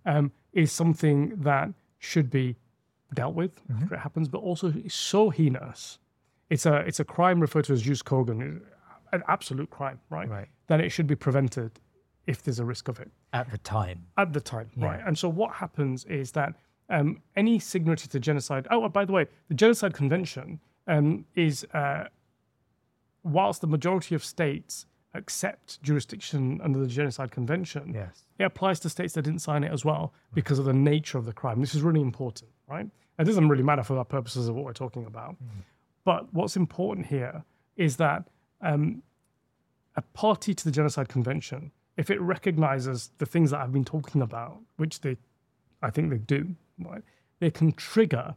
um, is something that should be dealt with Mm-hmm. after it happens, but also is so heinous. It's a it's a crime referred to as jus cogens, an absolute crime, right? Right. That it should be prevented if there's a risk of it At the time. at the time, right? And so what happens is that um, any signatory to genocide. Oh, by the way, the Genocide Convention um, is, uh, whilst the majority of states accept jurisdiction under the Genocide Convention, Yes. it applies to states that didn't sign it as well because of the nature of the crime. This is really important, right? It doesn't really matter for the purposes of what we're talking about. But what's important here is that um, a party to the Genocide Convention, if it recognizes the things that I've been talking about, which they, I think they do, right, they can trigger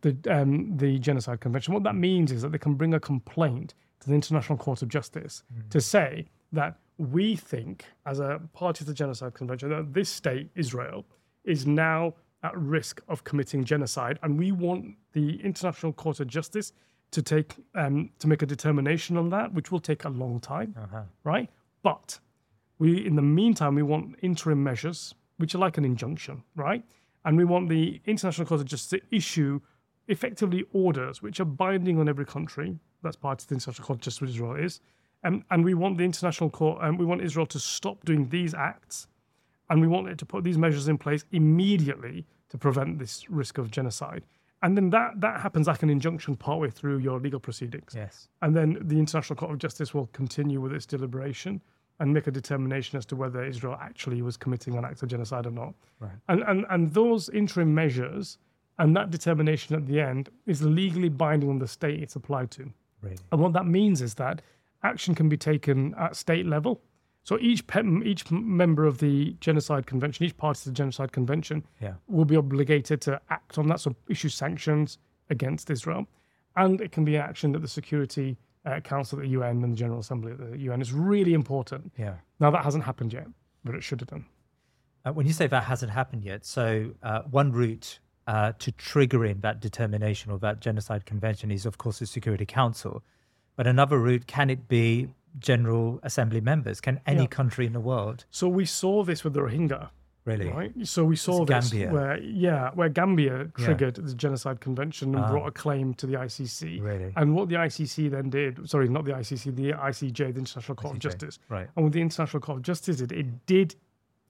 the um, the Genocide Convention. What that means is that they can bring a complaint to the International Court of Justice to say that we think, as a party to the Genocide Convention, that this state, Israel, is now at risk of committing genocide, and we want the International Court of Justice to take um, to make a determination on that, which will take a long time, right? But we, in the meantime, we want interim measures, which are like an injunction, right? And we want the International Court of Justice to issue effectively orders which are binding on every country. That's part of the International Court of Justice, which Israel is. Um, and we want the International Court, and we want Israel to stop doing these acts, and we want it to put these measures in place immediately to prevent this risk of genocide. And then that that happens like an injunction partway through your legal proceedings. Yes. And then the International Court of Justice will continue with its deliberation and make a determination as to whether Israel actually was committing an act of genocide or not. Right. And, and, and those interim measures and that determination at the end is legally binding on the state it's applied to. Really. And what that means is that action can be taken at state level. So each pe- each member of the Genocide Convention, each party to the Genocide Convention, Yeah. will be obligated to act on that, so issue sanctions against Israel, and it can be action at the Security uh, Council at the UN and the General Assembly at the UN. It's really important. Yeah. Now that hasn't happened yet, but it should have done. Uh, when you say that hasn't happened yet, so uh, one route uh, to triggering that determination or that genocide convention is, of course, the Security Council. But another route, can it be General Assembly members? Can any Yeah. country in the world So we saw this with the Rohingya. really? Right. So we saw It's this Gambia. where yeah, where Gambia Yeah. triggered the genocide convention and Ah. brought a claim to the ICC. Really? And what the ICC then did, sorry, not the ICC, the ICJ, the International Court of Justice. right. And what the International Court of Justice did, it did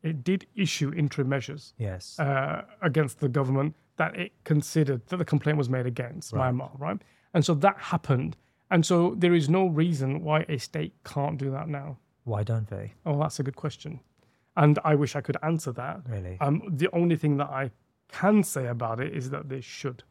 it did issue interim measures Yes. uh, against the government that it considered that the complaint was made against Right. Myanmar, right? And so that happened. And so there is no reason why a state can't do that now. Why don't they? Oh, that's a good question. And I wish I could answer that. Really? Um, the only thing that I can say about it is that they should.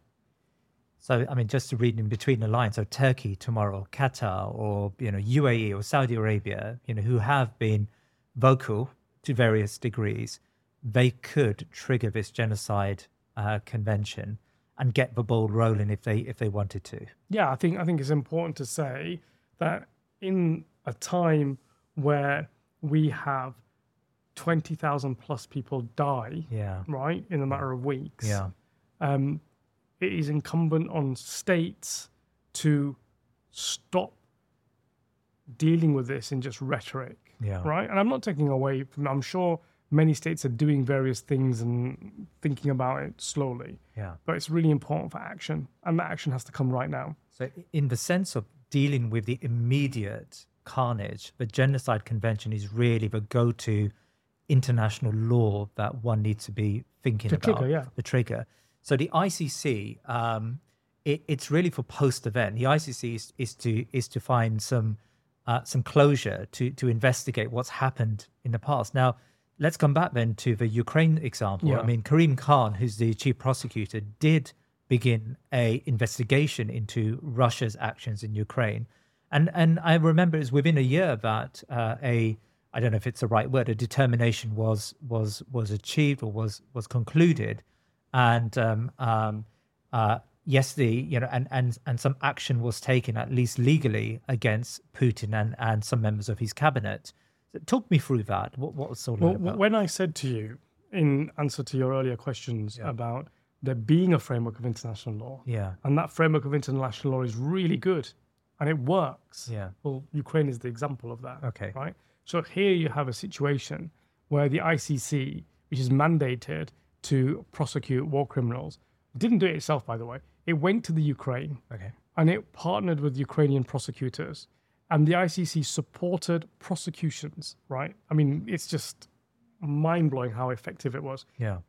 So, I mean, just to read in between the lines, so Turkey tomorrow, Qatar, or you know UAE or Saudi Arabia, you know, who have been vocal to various degrees, they could trigger this genocide uh, convention and get the ball rolling if they if they wanted to. Yeah, I think I think it's important to say that in a time where we have twenty thousand plus people die, Yeah. right, in a matter of weeks, Yeah. um, it is incumbent on states to stop dealing with this in just rhetoric. Yeah. Right. And I'm not taking away from, I'm sure many states are doing various things and thinking about it slowly, Yeah. but it's really important for action. And that action has to come right now. So, in the sense of dealing with the immediate carnage, the Genocide Convention is really the go to international law that one needs to be thinking The about. trigger, yeah. The trigger. So, the ICC um, it, it's really for post-event. The ICC is, is to is to find some uh, some closure to to investigate what's happened in the past. Now, let's come back then to the Ukraine example. Yeah. I mean, Karim Khan, who's the chief prosecutor, did begin a investigation into Russia's actions in Ukraine, and and I remember it was within a year that uh, a I don't know if it's the right word a determination was was was achieved or was was concluded, and um, um, uh, yes, the you know and and and some action was taken at least legally against Putin and and some members of his cabinet. Talk me through that. What what was sort of Well, about? when I said to you, in answer to your earlier questions about there being a framework of international law, Yeah. and that framework of international law is really good, and it works. Yeah. Well, Ukraine is the example of that. Okay. Right. So here you have a situation where the ICC, which is mandated to prosecute war criminals, didn't do it itself, by the way. It went to the Ukraine okay. and it partnered with Ukrainian prosecutors. And the ICC supported prosecutions, right? I mean, it's just mind blowing how effective it was. Yeah.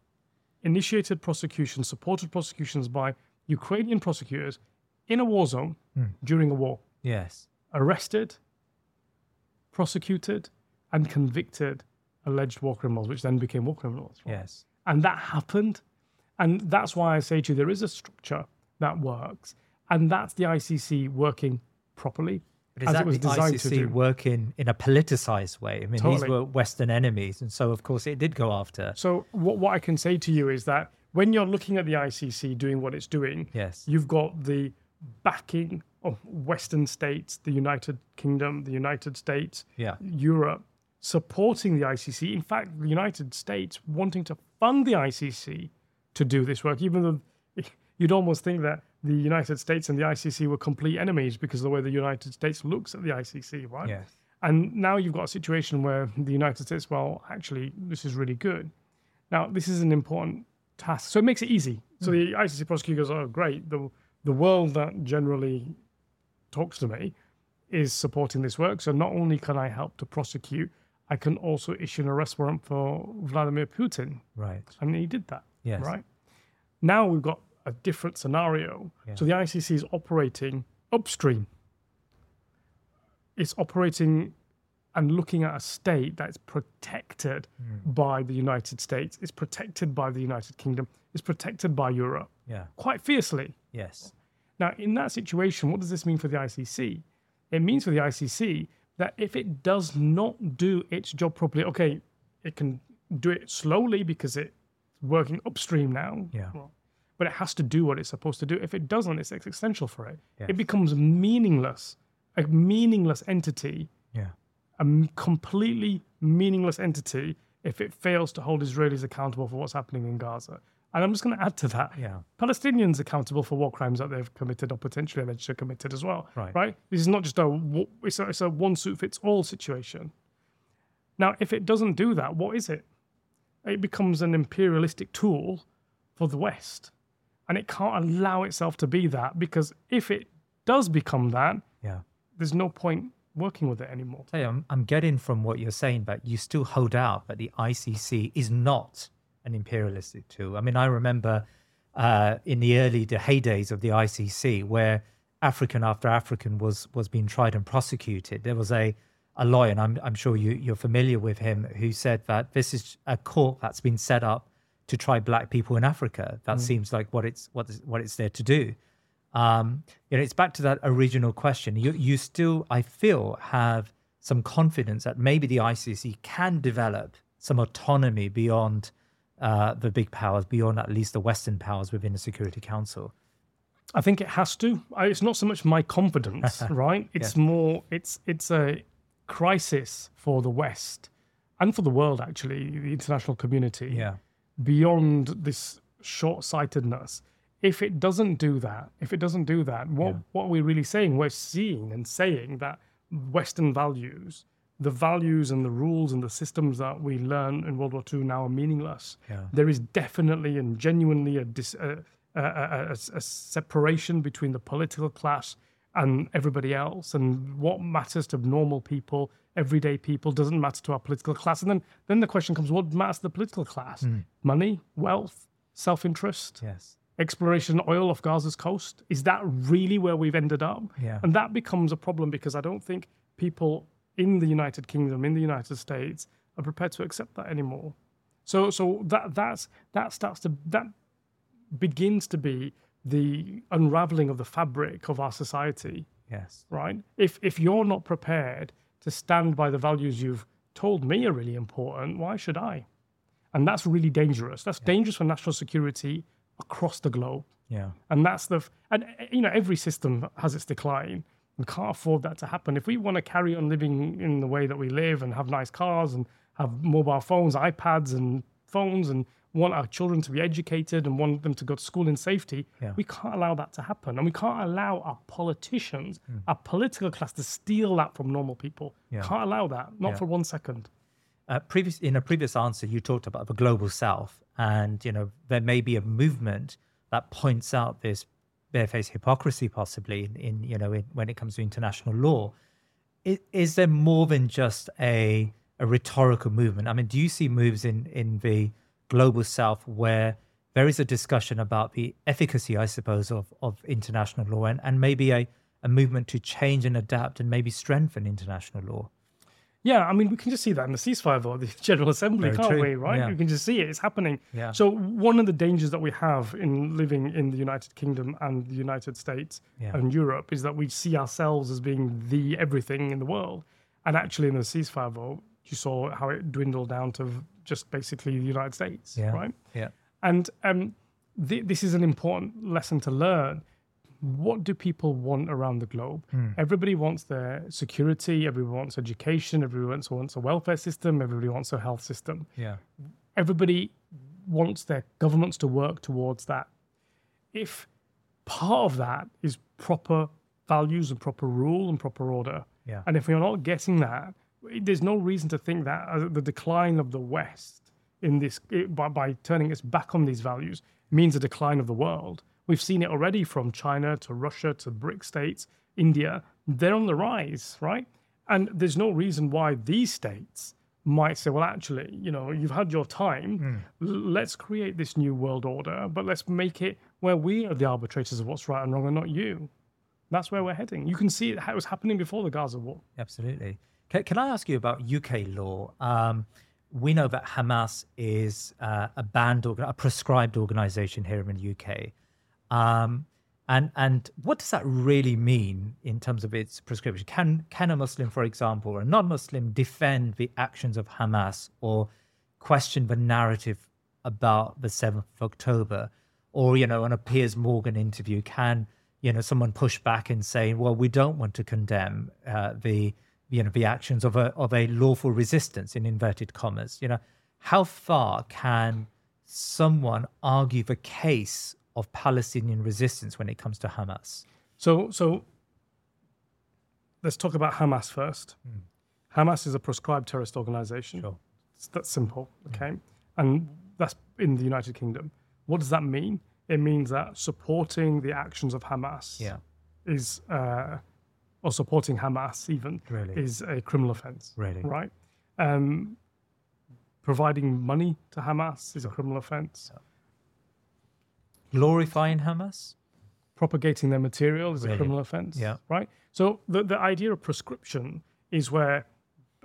Initiated prosecutions, supported prosecutions by Ukrainian prosecutors in a war zone hmm. during a war, Yes. arrested, prosecuted, and convicted alleged war criminals, which then became war criminals. right? Yes. And that happened. And that's why I say to you, there is a structure that works. And that's the ICC working properly But is as that it was the designed ICC to do. working in a politicized way? I mean, these were Western enemies, and so of course it did go after. So what, what I can say to you is that when you're looking at the ICC doing what it's doing, Yes. you've got the backing of Western states, the United Kingdom, the United States, Yeah. Europe, supporting the ICC. In fact, the United States wanting to fund the ICC to do this work, even though you'd almost think that the United States and the ICC were complete enemies because of the way the United States looks at the ICC, right? Yes. And now you've got a situation where the United States, well, actually, this is really good. Now, this is an important task. So it makes it easy. So mm. the ICC prosecutor goes, oh, great. The, the world that generally talks to me is supporting this work. So not only can I help to prosecute, I can also issue an arrest warrant for Vladimir Putin. Right. And he did that. Yes. Right. Now we've got a different scenario. So the ICC is operating upstream. It's operating and looking at a state that's protected hmm. by the United States. It's protected by the United Kingdom. It's protected by Europe Yeah. quite fiercely. Yes. Now, in that situation, what does this mean for the ICC? It means for the ICC that if it does not do its job properly, okay, it can do it slowly because it's working upstream now. Yeah. Well, but it has to do what it's supposed to do. If it doesn't, it's existential for it. Yes. It becomes meaningless, a meaningless entity, Yeah. a completely meaningless entity if it fails to hold Israelis accountable for what's happening in Gaza. And I'm just going to add to that. Yeah. Palestinians accountable for war crimes that they've committed or potentially alleged to have committed as well. Right. Right. This is not just a it's a, it's a one suit fits all situation. Now, if it doesn't do that, what is it? It becomes an imperialistic tool for the West, and it can't allow itself to be that because if it does become that, Yeah. there's no point working with it anymore. You, I'm, I'm getting from what you're saying, but you still hold out that the ICC is not an imperialistic tool. I mean, I remember uh, in the early the heydays of the ICC, where African after African was was being tried and prosecuted. There was a a lawyer, and I'm I'm sure you you're familiar with him, who said that this is a court that's been set up to try black people in Africa. That seems like what it's what what it's there to do. Um, you know, it's back to that original question. You you still, I feel, have some confidence that maybe the ICC can develop some autonomy beyond uh, the big powers, beyond at least the Western powers within the Security Council. I think it has to. I, it's not so much my confidence, right? It's more it's it's a crisis for the West and for the world, actually, the international community. Yeah. Beyond this short-sightedness, if it doesn't do that, if it doesn't do that, what what are we really saying? We're seeing and saying that Western values, the values and the rules and the systems that we learn in World War II now are meaningless. Yeah. There is definitely and genuinely a, dis, a, a, a separation between the political class and everybody else. And what matters to normal people, everyday people, doesn't matter to our political class. And then, then the question comes what matters to the political class? Hmm. Money, wealth, self interest? Yes. exploration oil off Gaza's coast? Is that really where we've ended up? Yeah. And that becomes a problem because I don't think people in the United Kingdom, in the United States, are prepared to accept that anymore. So, so that that's that starts to that begins to be the unraveling of the fabric of our society Yes. right? If if you're not prepared to stand by the values you've told me are really important, why should I? And that's really dangerous. That's dangerous for national security across the globe. Yeah. And that's the f- and you know every system has its decline. We can't afford that to happen. If we want to carry on living in the way that we live and have nice cars and have mobile phones, iPads and phones and want our children to be educated and want them to go to school in safety, Yeah. we can't allow that to happen. And we can't allow our politicians, our political class to steal that from normal people. Yeah. Can't allow that, not Yeah. for one second. Uh, previous in a previous answer, you talked about the global south, and you know there may be a movement that points out this barefaced hypocrisy, possibly in, in you know in, when it comes to international law. Is, is there more than just a a rhetorical movement? I mean, do you see moves in in the global south where there is a discussion about the efficacy, I suppose, of of international law, and, and maybe a a movement to change and adapt and maybe strengthen international law? Yeah, I mean, we can just see that in the ceasefire vote, the General Assembly, Very can't true, we? Right? yeah. You can just see it; it's happening. Yeah. So one of the dangers that we have in living in the United Kingdom and the United States Yeah. and Europe is that we see ourselves as being the everything in the world, and actually, in the ceasefire vote, you saw how it dwindled down to just basically the United States, Yeah. right? Yeah. And um, th- this is an important lesson to learn. What do people want around the globe? Everybody wants their security, everybody wants education, everybody wants, wants a welfare system, everybody wants a health system. Yeah. Everybody wants their governments to work towards that. If part of that is proper values and proper rule and proper order, Yeah. and if we're not getting that, there's no reason to think that uh, the decline of the West in this it- by, by turning its back on these values means a decline of the world. We've seen it already from China to Russia to BRIC states, India. They're on the rise, right? And there's no reason why these states might say, well, actually, you know, you've had your time. L- Let's create this new world order, but let's make it where we are the arbitrators of what's right and wrong and not you. That's where we're heading. You can see it, it was happening before the Gaza war. Absolutely. Can, can I ask you about UK law? Um, we know that Hamas is uh, a banned, organ- a prescribed organization here in the UK. Um, and and what does that really mean in terms of its prescription? Can can a Muslim, for example, or a non-Muslim, defend the actions of Hamas or question the narrative about the seventh of October? Or you know, on a Piers Morgan interview, can you know someone push back and say, well, we don't want to condemn uh, the you know the actions of a of a lawful resistance in inverted commas? You know, how far can someone argue the case of Palestinian resistance when it comes to Hamas? So, so let's talk about Hamas first. Hamas is a proscribed terrorist organization. Sure. It's that simple, okay? And that's in the United Kingdom. What does that mean? It means that supporting the actions of Hamas Yeah. is, uh, or supporting Hamas even, Really? is a criminal offense. Really? Right? Um, providing money to Hamas is a criminal offense. Glorifying Hamas? propagating their material is Really? a criminal offense. Yeah. Right. So the, the idea of prescription is where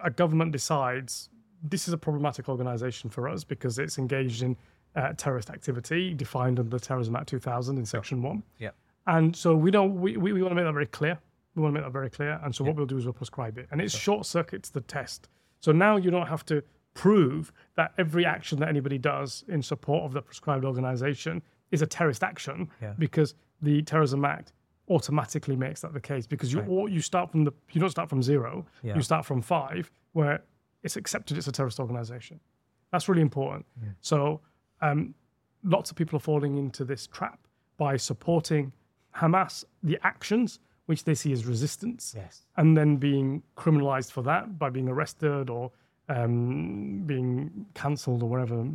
a government decides this is a problematic organization for us because it's engaged in uh, terrorist activity defined under the Terrorism Act 2000 in Section 1. Yeah. And so we don't we, we, we want to make that very clear. We want to make that very clear. And so what we'll do is we'll prescribe it. And it short circuits the test. So now you don't have to prove that every action that anybody does in support of the prescribed organization is a terrorist action Yeah. because the Terrorism Act automatically makes that the case because you or you start from the you don't start from zero Yeah. you start from five where it's accepted it's a terrorist organization that's really important so um, lots of people are falling into this trap by supporting Hamas the actions which they see as resistance Yes. and then being criminalized for that by being arrested or um, being cancelled or whatever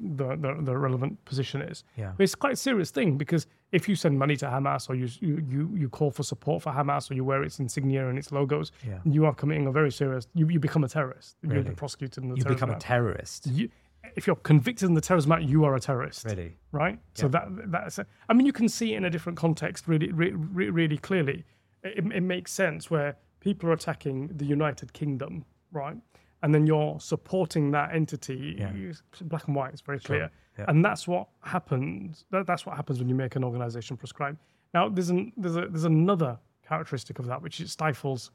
the, the, the relevant position is. Yeah. But it's quite a serious thing because if you send money to Hamas or you, you, you, call for support for Hamas or you wear its insignia and its logos, Yeah. you are committing a very serious, you, you become a terrorist. You're Really? prosecuted in the You become a terrorist. You, if you're convicted in the terrorism act, you are a terrorist. Really? Right. So that that's. I mean, you can see it in a different context really, really, really clearly. It, it makes sense where people are attacking the United Kingdom, right? And then you're supporting that entity. Yeah. Black and white. It's very clear. Yeah. And that's what happens. That, that's what happens when you make an organization prescribe. Now, there's an, there's a, there's another characteristic of that, which it stifles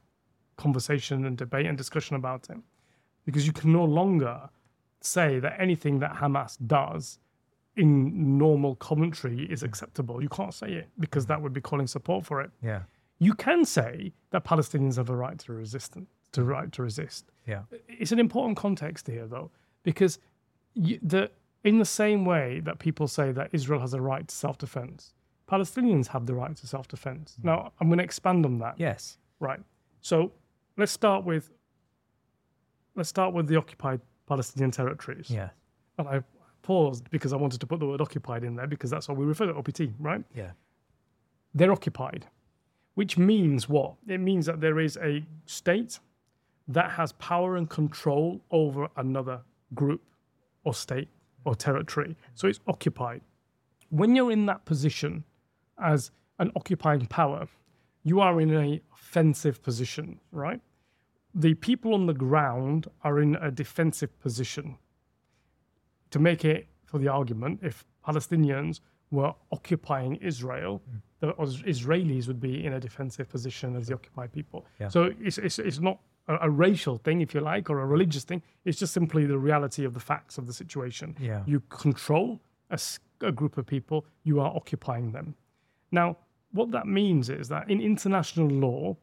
conversation and debate and discussion about it, because you can no longer say that anything that Hamas does in normal commentary is acceptable. You can't say it because mm. that would be calling support for it. Yeah. You can say that Palestinians have a right to resist, to right to resist. Yeah. It's an important context here, though, because you, the in the same way that people say that Israel has a right to self-defense, Palestinians have the right to self-defense. Mm. Now, I'm going to expand on that. Yes. Right. So let's start with let's start with the occupied Palestinian territories. Yeah. And I paused because I wanted to put the word occupied in there because that's how we refer to OPT, right? Yeah. They're occupied, which means what? It means that there is a state that has power and control over another group or state or territory. So it's occupied. When you're in that position as an occupying power, you are in a offensive position, right? The people on the ground are in a defensive position. To make it for the argument, if Palestinians were occupying Israel, mm. the Israelis would be in a defensive position as the occupied people. Yeah. So it's, it's, it's not a, a racial thing, if you like, or a religious thing. It's just simply the reality of the facts of the situation. Yeah. You control a group of people, you are occupying them. Now, what that means is that in international law,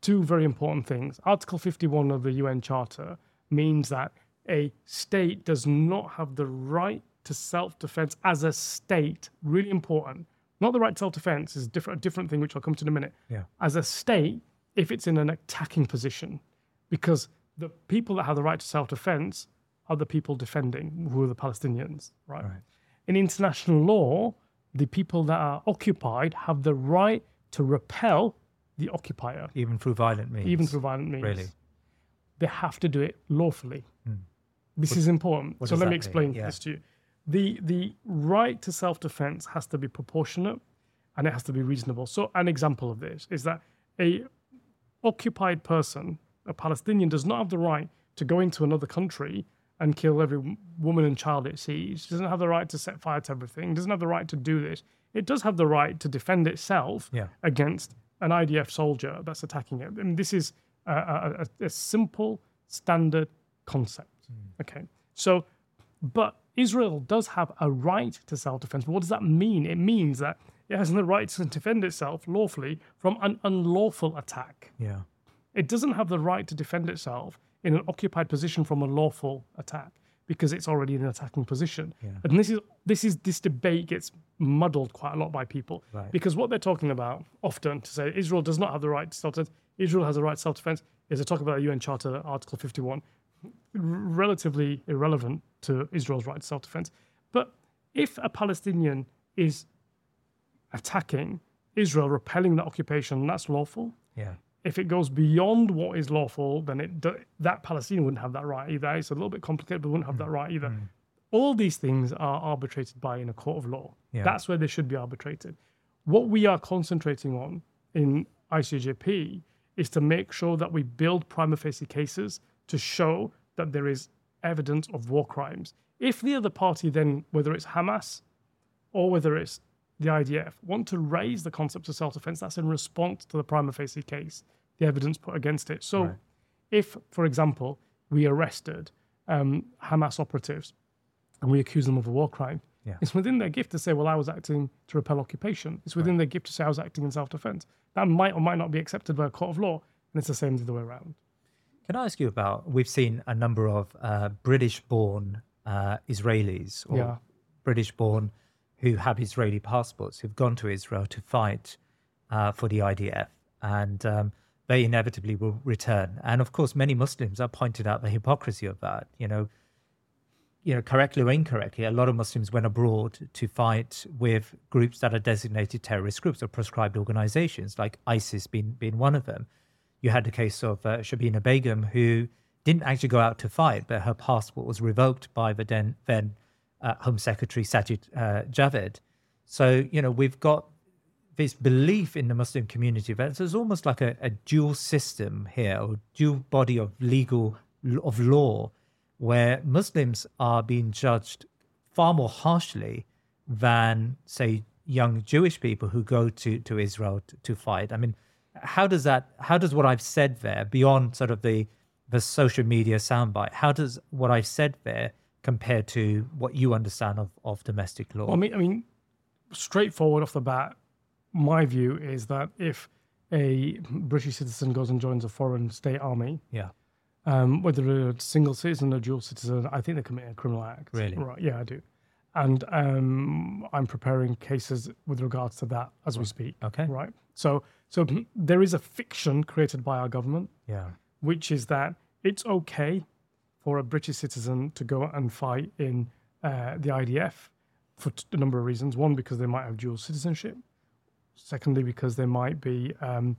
two very important things. Article 51 of the UN Charter means that a state does not have the right to self defense as a state. Really important. Not the right to self defense is different, a different thing, which I'll come to in a minute. Yeah. As a state, if it's in an attacking position, because the people that have the right to self defense are the people defending, who are the Palestinians, right? Right. In international law, the people that are occupied have the right to repel the occupier, Even through violent means. even through violent means. Really? They have to do it lawfully. Hmm. This is important. So let me explain Yeah. this to you. The the right to self-defense has to be proportionate and it has to be reasonable. So an example of this is that a occupied person, a Palestinian, does not have the right to go into another country and kill every woman and child it sees. Doesn't have the right to set fire to everything. Doesn't have the right to do this. It does have the right to defend itself Yeah. against an IDF soldier that's attacking it. And this is a, a, a, simple, standard concept. Hmm. Okay. So, but Israel does have a right to self defense. But what does that mean? It means that it has the right to defend itself lawfully from an unlawful attack. Yeah. It doesn't have the right to defend itself in an occupied position from a lawful attack because it's already in an attacking position. And this is this is this debate gets muddled quite a lot by people Right. because what they're talking about often to say Israel does not have the right to self-defense, Israel has the right to self-defense is they talk about the UN Charter Article 51, r- relatively irrelevant to Israel's right to self-defense. But if a Palestinian is attacking Israel, repelling that occupation, that's lawful Yeah. If it goes beyond what is lawful, then it that Palestinian wouldn't have that right either. It's a little bit complicated, but wouldn't have that mm. right either. Mm. All these things are arbitrated by in a court of law. Yeah. That's where they should be arbitrated. What we are concentrating on in ICJP is to make sure that we build prima facie cases to show that there is evidence of war crimes. If the other party then, whether it's Hamas or whether it's the IDF, want to raise the concept of self defense, that's in response to the prima facie case, the evidence put against it. So, if, for example, we arrested um, Hamas operatives and we accuse them of a war crime, Yeah. it's within their gift to say, well, I was acting to repel occupation. It's within their gift to say I was acting in self defense. That might or might not be accepted by a court of law, and it's the same the other way around. Can I ask you about? We've seen a number of uh, British-born uh, Israelis or Yeah. British-born who have Israeli passports who've gone to Israel to fight uh, for the IDF, and um, they inevitably will return. And of course, many Muslims have pointed out the hypocrisy of that. You know, you know, correctly or incorrectly, a lot of Muslims went abroad to fight with groups that are designated terrorist groups or proscribed organizations, like ISIS being being one of them. You had the case of uh, Shabina Begum, who didn't actually go out to fight, but her passport was revoked by the then, then uh, Home Secretary Sajid uh, Javid. So, you know, we've got this belief in the Muslim community that there's almost like a, a dual system here, or dual body of legal of law, where Muslims are being judged far more harshly than, say, young Jewish people who go to to Israel to, to fight. I mean, how does that? How does what I've said there, beyond sort of the the social media soundbite, how does what I've said there compare to what you understand of, of domestic law? Well, I mean, I mean, straightforward off the bat, my view is that if a British citizen goes and joins a foreign state army, yeah, um, whether they're a single citizen or dual citizen, I think they commit a criminal act. Really? Right? Yeah, I do. And um, I'm preparing cases with regards to that as we speak. Okay. Right. So, so there is a fiction created by our government, yeah, which is that it's okay for a British citizen to go and fight in uh, the IDF for t- a number of reasons. One, because they might have dual citizenship. Secondly, because they might be, um,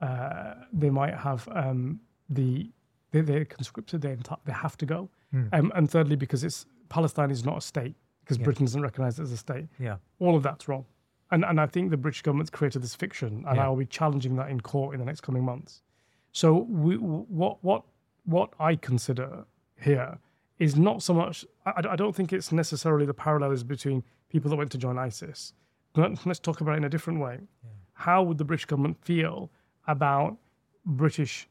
uh, they might have um, the they, they're conscripted. They they have to go. Um, and thirdly, because it's Palestine is not a state because Yeah. Britain doesn't recognise it as a state. yeah, All of that's wrong. And, and I think the British government's created this fiction, and Yeah. I will be challenging that in court in the next coming months. So we, what what what I consider here is not so much. I, I don't think it's necessarily the parallels between people that went to join ISIS. Let's talk about it in a different way. How would the British government feel about British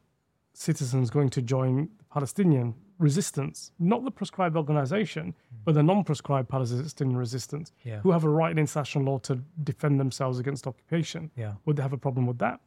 citizens going to join the Palestinian resistance, not the prescribed organization, hmm. but the non-prescribed Palestinian resistance, Yeah. who have a right in international law to defend themselves against occupation. Yeah. Would they have a problem with that?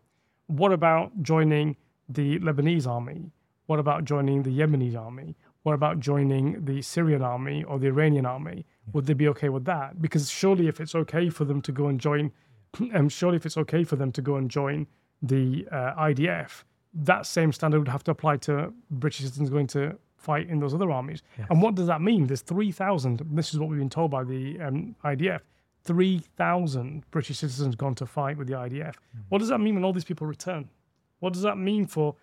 What about joining the Lebanese army? What about joining the Yemeni army? What about joining the Syrian army or the Iranian army? Would they be okay with that? Because surely, if it's okay for them to go and join, um, surely if it's okay for them to go and join the uh, IDF, that same standard would have to apply to British citizens going to fight in those other armies. And what does that mean? There's 3,000, this is what we've been told by the um, IDF, 3,000 British citizens gone to fight with the IDF. What does that mean when all these people return? What does that mean for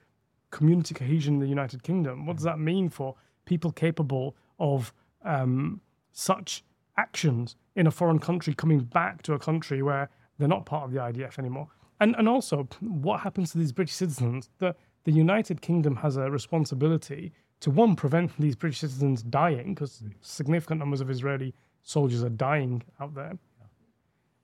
community cohesion in the United Kingdom? What does that mean for people capable of um, such actions in a foreign country coming back to a country where they're not part of the IDF anymore? And and also, what happens to these British citizens? The the United Kingdom has a responsibility to one prevent these British citizens dying because significant numbers of Israeli soldiers are dying out there.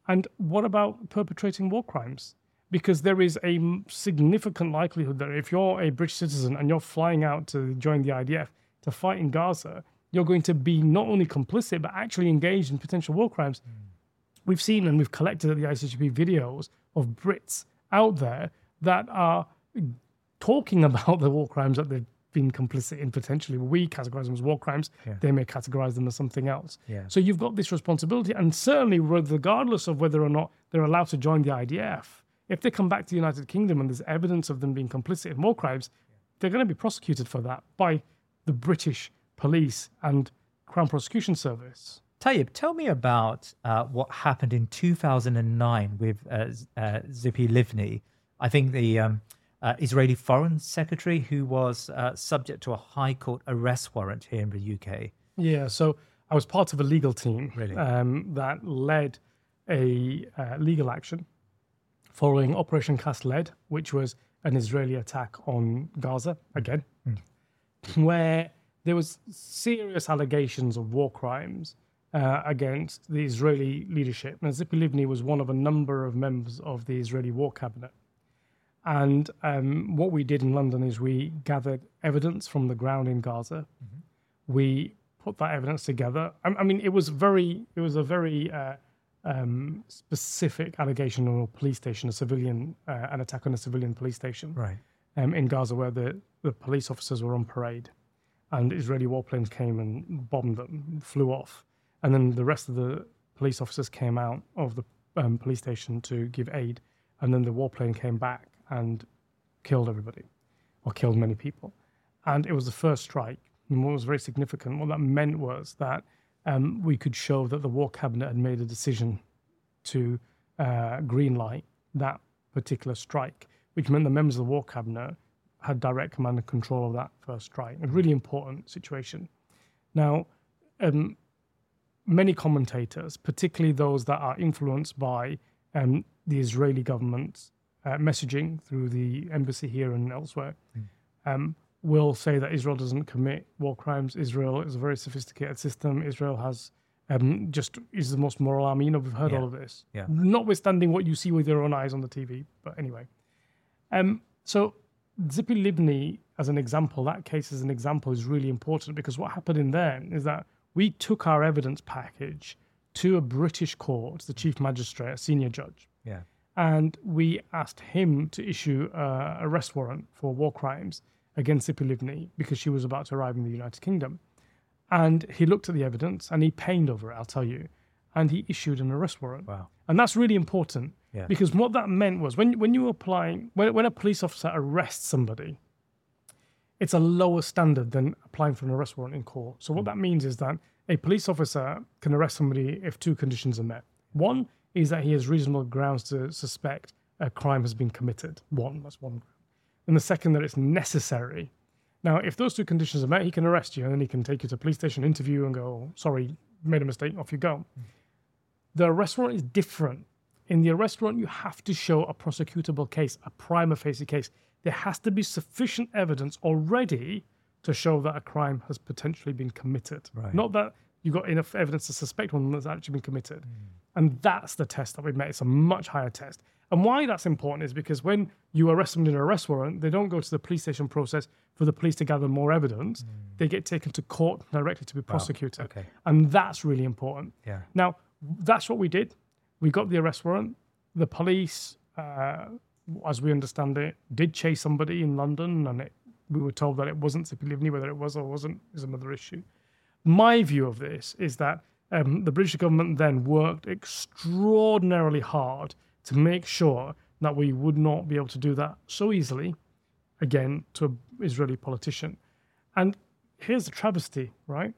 And what about perpetrating war crimes? Because there is a significant likelihood that if you're a British citizen and you're flying out to join the IDF to fight in Gaza, you're going to be not only complicit but actually engaged in potential war crimes. Hmm. We've seen and we've collected at the ICJP videos of Brits out there that are talking about the war crimes that they've been complicit in potentially. We categorize them as war crimes. They may categorize them as something else. Yeah. So you've got this responsibility, and certainly, regardless of whether or not they're allowed to join the IDF, if they come back to the United Kingdom and there's evidence of them being complicit in war crimes, they're going to be prosecuted for that by the British police and Crown Prosecution Service. Tayab, tell me about uh, what happened in 2009 with uh, uh, Tzipi Livni. I think the um, uh, Israeli Foreign Secretary who was uh, subject to a High Court arrest warrant here in the UK. Yeah, so I was part of a legal team Really? um, that led a uh, legal action following Operation Cast Lead, which was an Israeli attack on Gaza again, where there was serious allegations of war crimes uh, against the Israeli leadership. And Tzipi Livni was one of a number of members of the Israeli war cabinet. And um, what we did in London is we gathered evidence from the ground in Gaza. We put that evidence together. I, I mean, it was very, it was a very uh, um, specific allegation on a police station, a civilian, uh, an attack on a civilian police station Right. Um, in Gaza, where the, the police officers were on parade, and Israeli warplanes came and bombed them, flew off, and then the rest of the police officers came out of the um, police station to give aid, and then the warplane came back and killed everybody, or killed many people, and it was the first strike. And what was very significant, what that meant was that um, we could show that the war cabinet had made a decision to uh, greenlight that particular strike, which meant the members of the war cabinet had direct command and control of that first strike. A really important situation. Now, um, many commentators, particularly those that are influenced by um, the Israeli government's uh, messaging through the embassy here and elsewhere, um, will say that Israel doesn't commit war crimes. Israel is a very sophisticated system. Israel has um, just is the most moral army. You know, we've heard Yeah. all of this. Yeah. Notwithstanding what you see with your own eyes on the TV. But anyway, um, so Tzipi Livni, as an example, that case as an example is really important because what happened in there is that we took our evidence package to a British court, the chief magistrate, a senior judge, Yeah. and we asked him to issue a arrest warrant for war crimes against Tzipi Livni because she was about to arrive in the United Kingdom. And he looked at the evidence and he pained over it, I'll tell you, and he issued an arrest warrant. Wow. And that's really important Yeah. because what that meant was when, when you applying, when, when a police officer arrests somebody, it's a lower standard than applying for an arrest warrant in court. So what hmm. that means is that a police officer can arrest somebody if two conditions are met. One is that he has reasonable grounds to suspect a crime has been committed. One, that's one. And the second, that it's necessary. Now, if those two conditions are met, he can arrest you and then he can take you to a police station, interview, and go, oh, sorry, made a mistake, off you go. Hmm. The arrest warrant is different. In the arrest warrant, you have to show a prosecutable case, a prima facie case. There has to be sufficient evidence already to show that a crime has potentially been committed. Right. Not that you've got enough evidence to suspect one that's actually been committed. Hmm. And that's the test that we've met. It's a much higher test. And why that's important is because when you arrest someone in an arrest warrant, they don't go to the police station process for the police to gather more evidence. Hmm. They get taken to court directly to be prosecuted. okay. And that's really important. Yeah. Now, that's what we did. We got the arrest warrant. The police, uh, as we understand it, did chase somebody in London, and it, we were told that it wasn't Tzipi Whether it was or wasn't is another issue. My view of this is that um, the British government then worked extraordinarily hard to make sure that we would not be able to do that so easily again to an Israeli politician. And here's the travesty, right?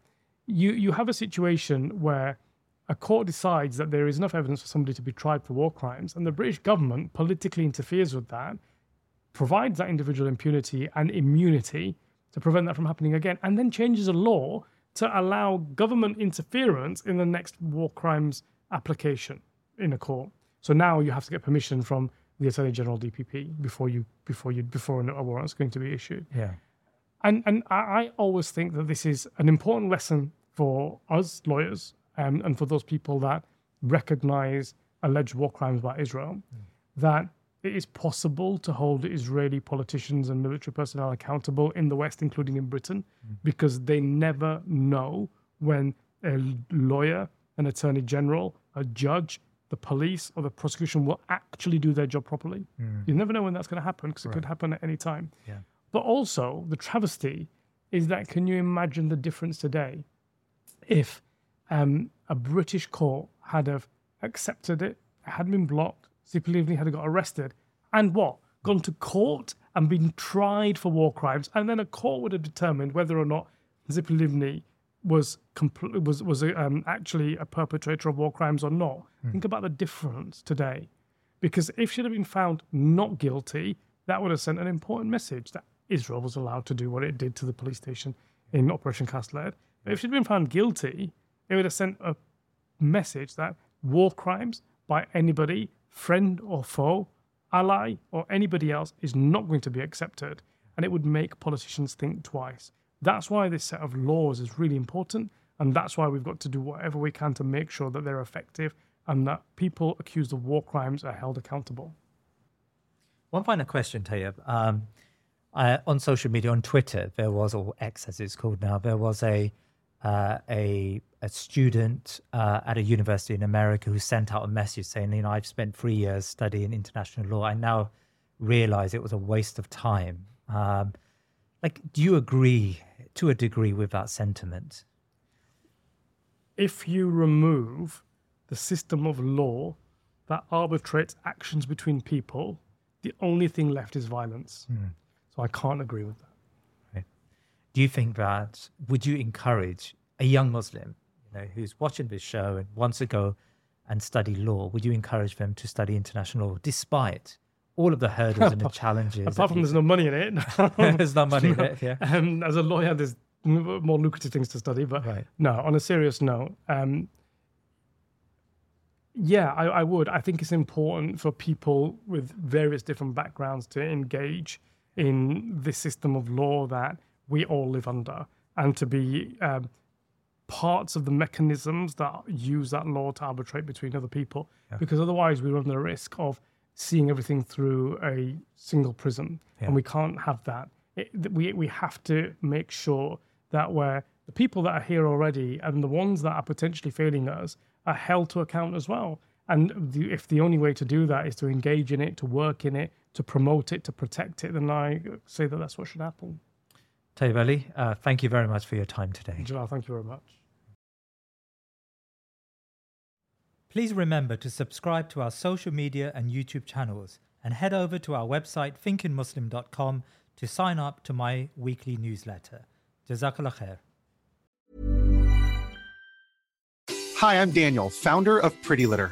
You you have a situation where a court decides that there is enough evidence for somebody to be tried for war crimes, and the British government politically interferes with that, provides that individual impunity and immunity to prevent that from happening again, and then changes a law to allow government interference in the next war crimes application in a court. So now you have to get permission from the Attorney General DPP before you before you before a warrant's going to be issued. Yeah. And and I, I always think that this is an important lesson for us lawyers um, and for those people that recognize alleged war crimes by Israel, mm. that it is possible to hold Israeli politicians and military personnel accountable in the West, including in Britain, mm. because they never know when a lawyer, an attorney general, a judge, the police, or the prosecution will actually do their job properly. Mm. You never know when that's going to happen because it could happen at any time. Yeah. But also, the travesty is that can you imagine the difference today if um, a British court had have accepted it, had been blocked, Tzipi had got arrested, and what? Gone to court and been tried for war crimes, and then a court would have determined whether or not Tzipi Livni was compl- was was um, actually a perpetrator of war crimes or not. Think about the difference today, because if she'd have been found not guilty, that would have sent an important message that Israel was allowed to do what it did to the police station in Operation Cast Lead. But if she'd been found guilty, it would have sent a message that war crimes by anybody, friend or foe, ally or anybody else, is not going to be accepted. And it would make politicians think twice. That's why this set of laws is really important. And that's why we've got to do whatever we can to make sure that they're effective and that people accused of war crimes are held accountable. One final question, Tayab. Um, I, on social media, on Twitter, there was, or X as it's called now, there was a uh, a a student uh, at a university in America who sent out a message saying, you know, I've spent three years studying international law. I now realize it was a waste of time. Um, like, do you agree to a degree with that sentiment? if you remove the system of law that arbitrates actions between people, the only thing left is violence. So I can't agree with that. Do you think that would you encourage a young Muslim, you know, who's watching this show and wants to go and study law? Would you encourage them to study international law despite all of the hurdles and the challenges. Apart from there's no money in it. there's no money in it. Yeah. Um, as a lawyer, there's more lucrative things to study. But Right. no, on a serious note, um, yeah, I, I would. I think it's important for people with various different backgrounds to engage in this system of law that we all live under and to be um, parts of the mechanisms that use that law to arbitrate between other people. Because otherwise, we run the risk of seeing everything through a single prism, and we can't have that. It, we, we have to make sure that where the people that are here already and the ones that are potentially failing us are held to account as well. And the, if the only way to do that is to engage in it, to work in it, to promote it, to protect it, then I say that that's what should happen. Tayab Ali, uh, thank you very much for your time today. Jalal, thank you very much. Please remember to subscribe to our social media and YouTube channels and head over to our website thinkingmuslim.com to sign up to my weekly newsletter. Jazakallah khair. Hi, I'm Daniel, founder of Pretty Litter.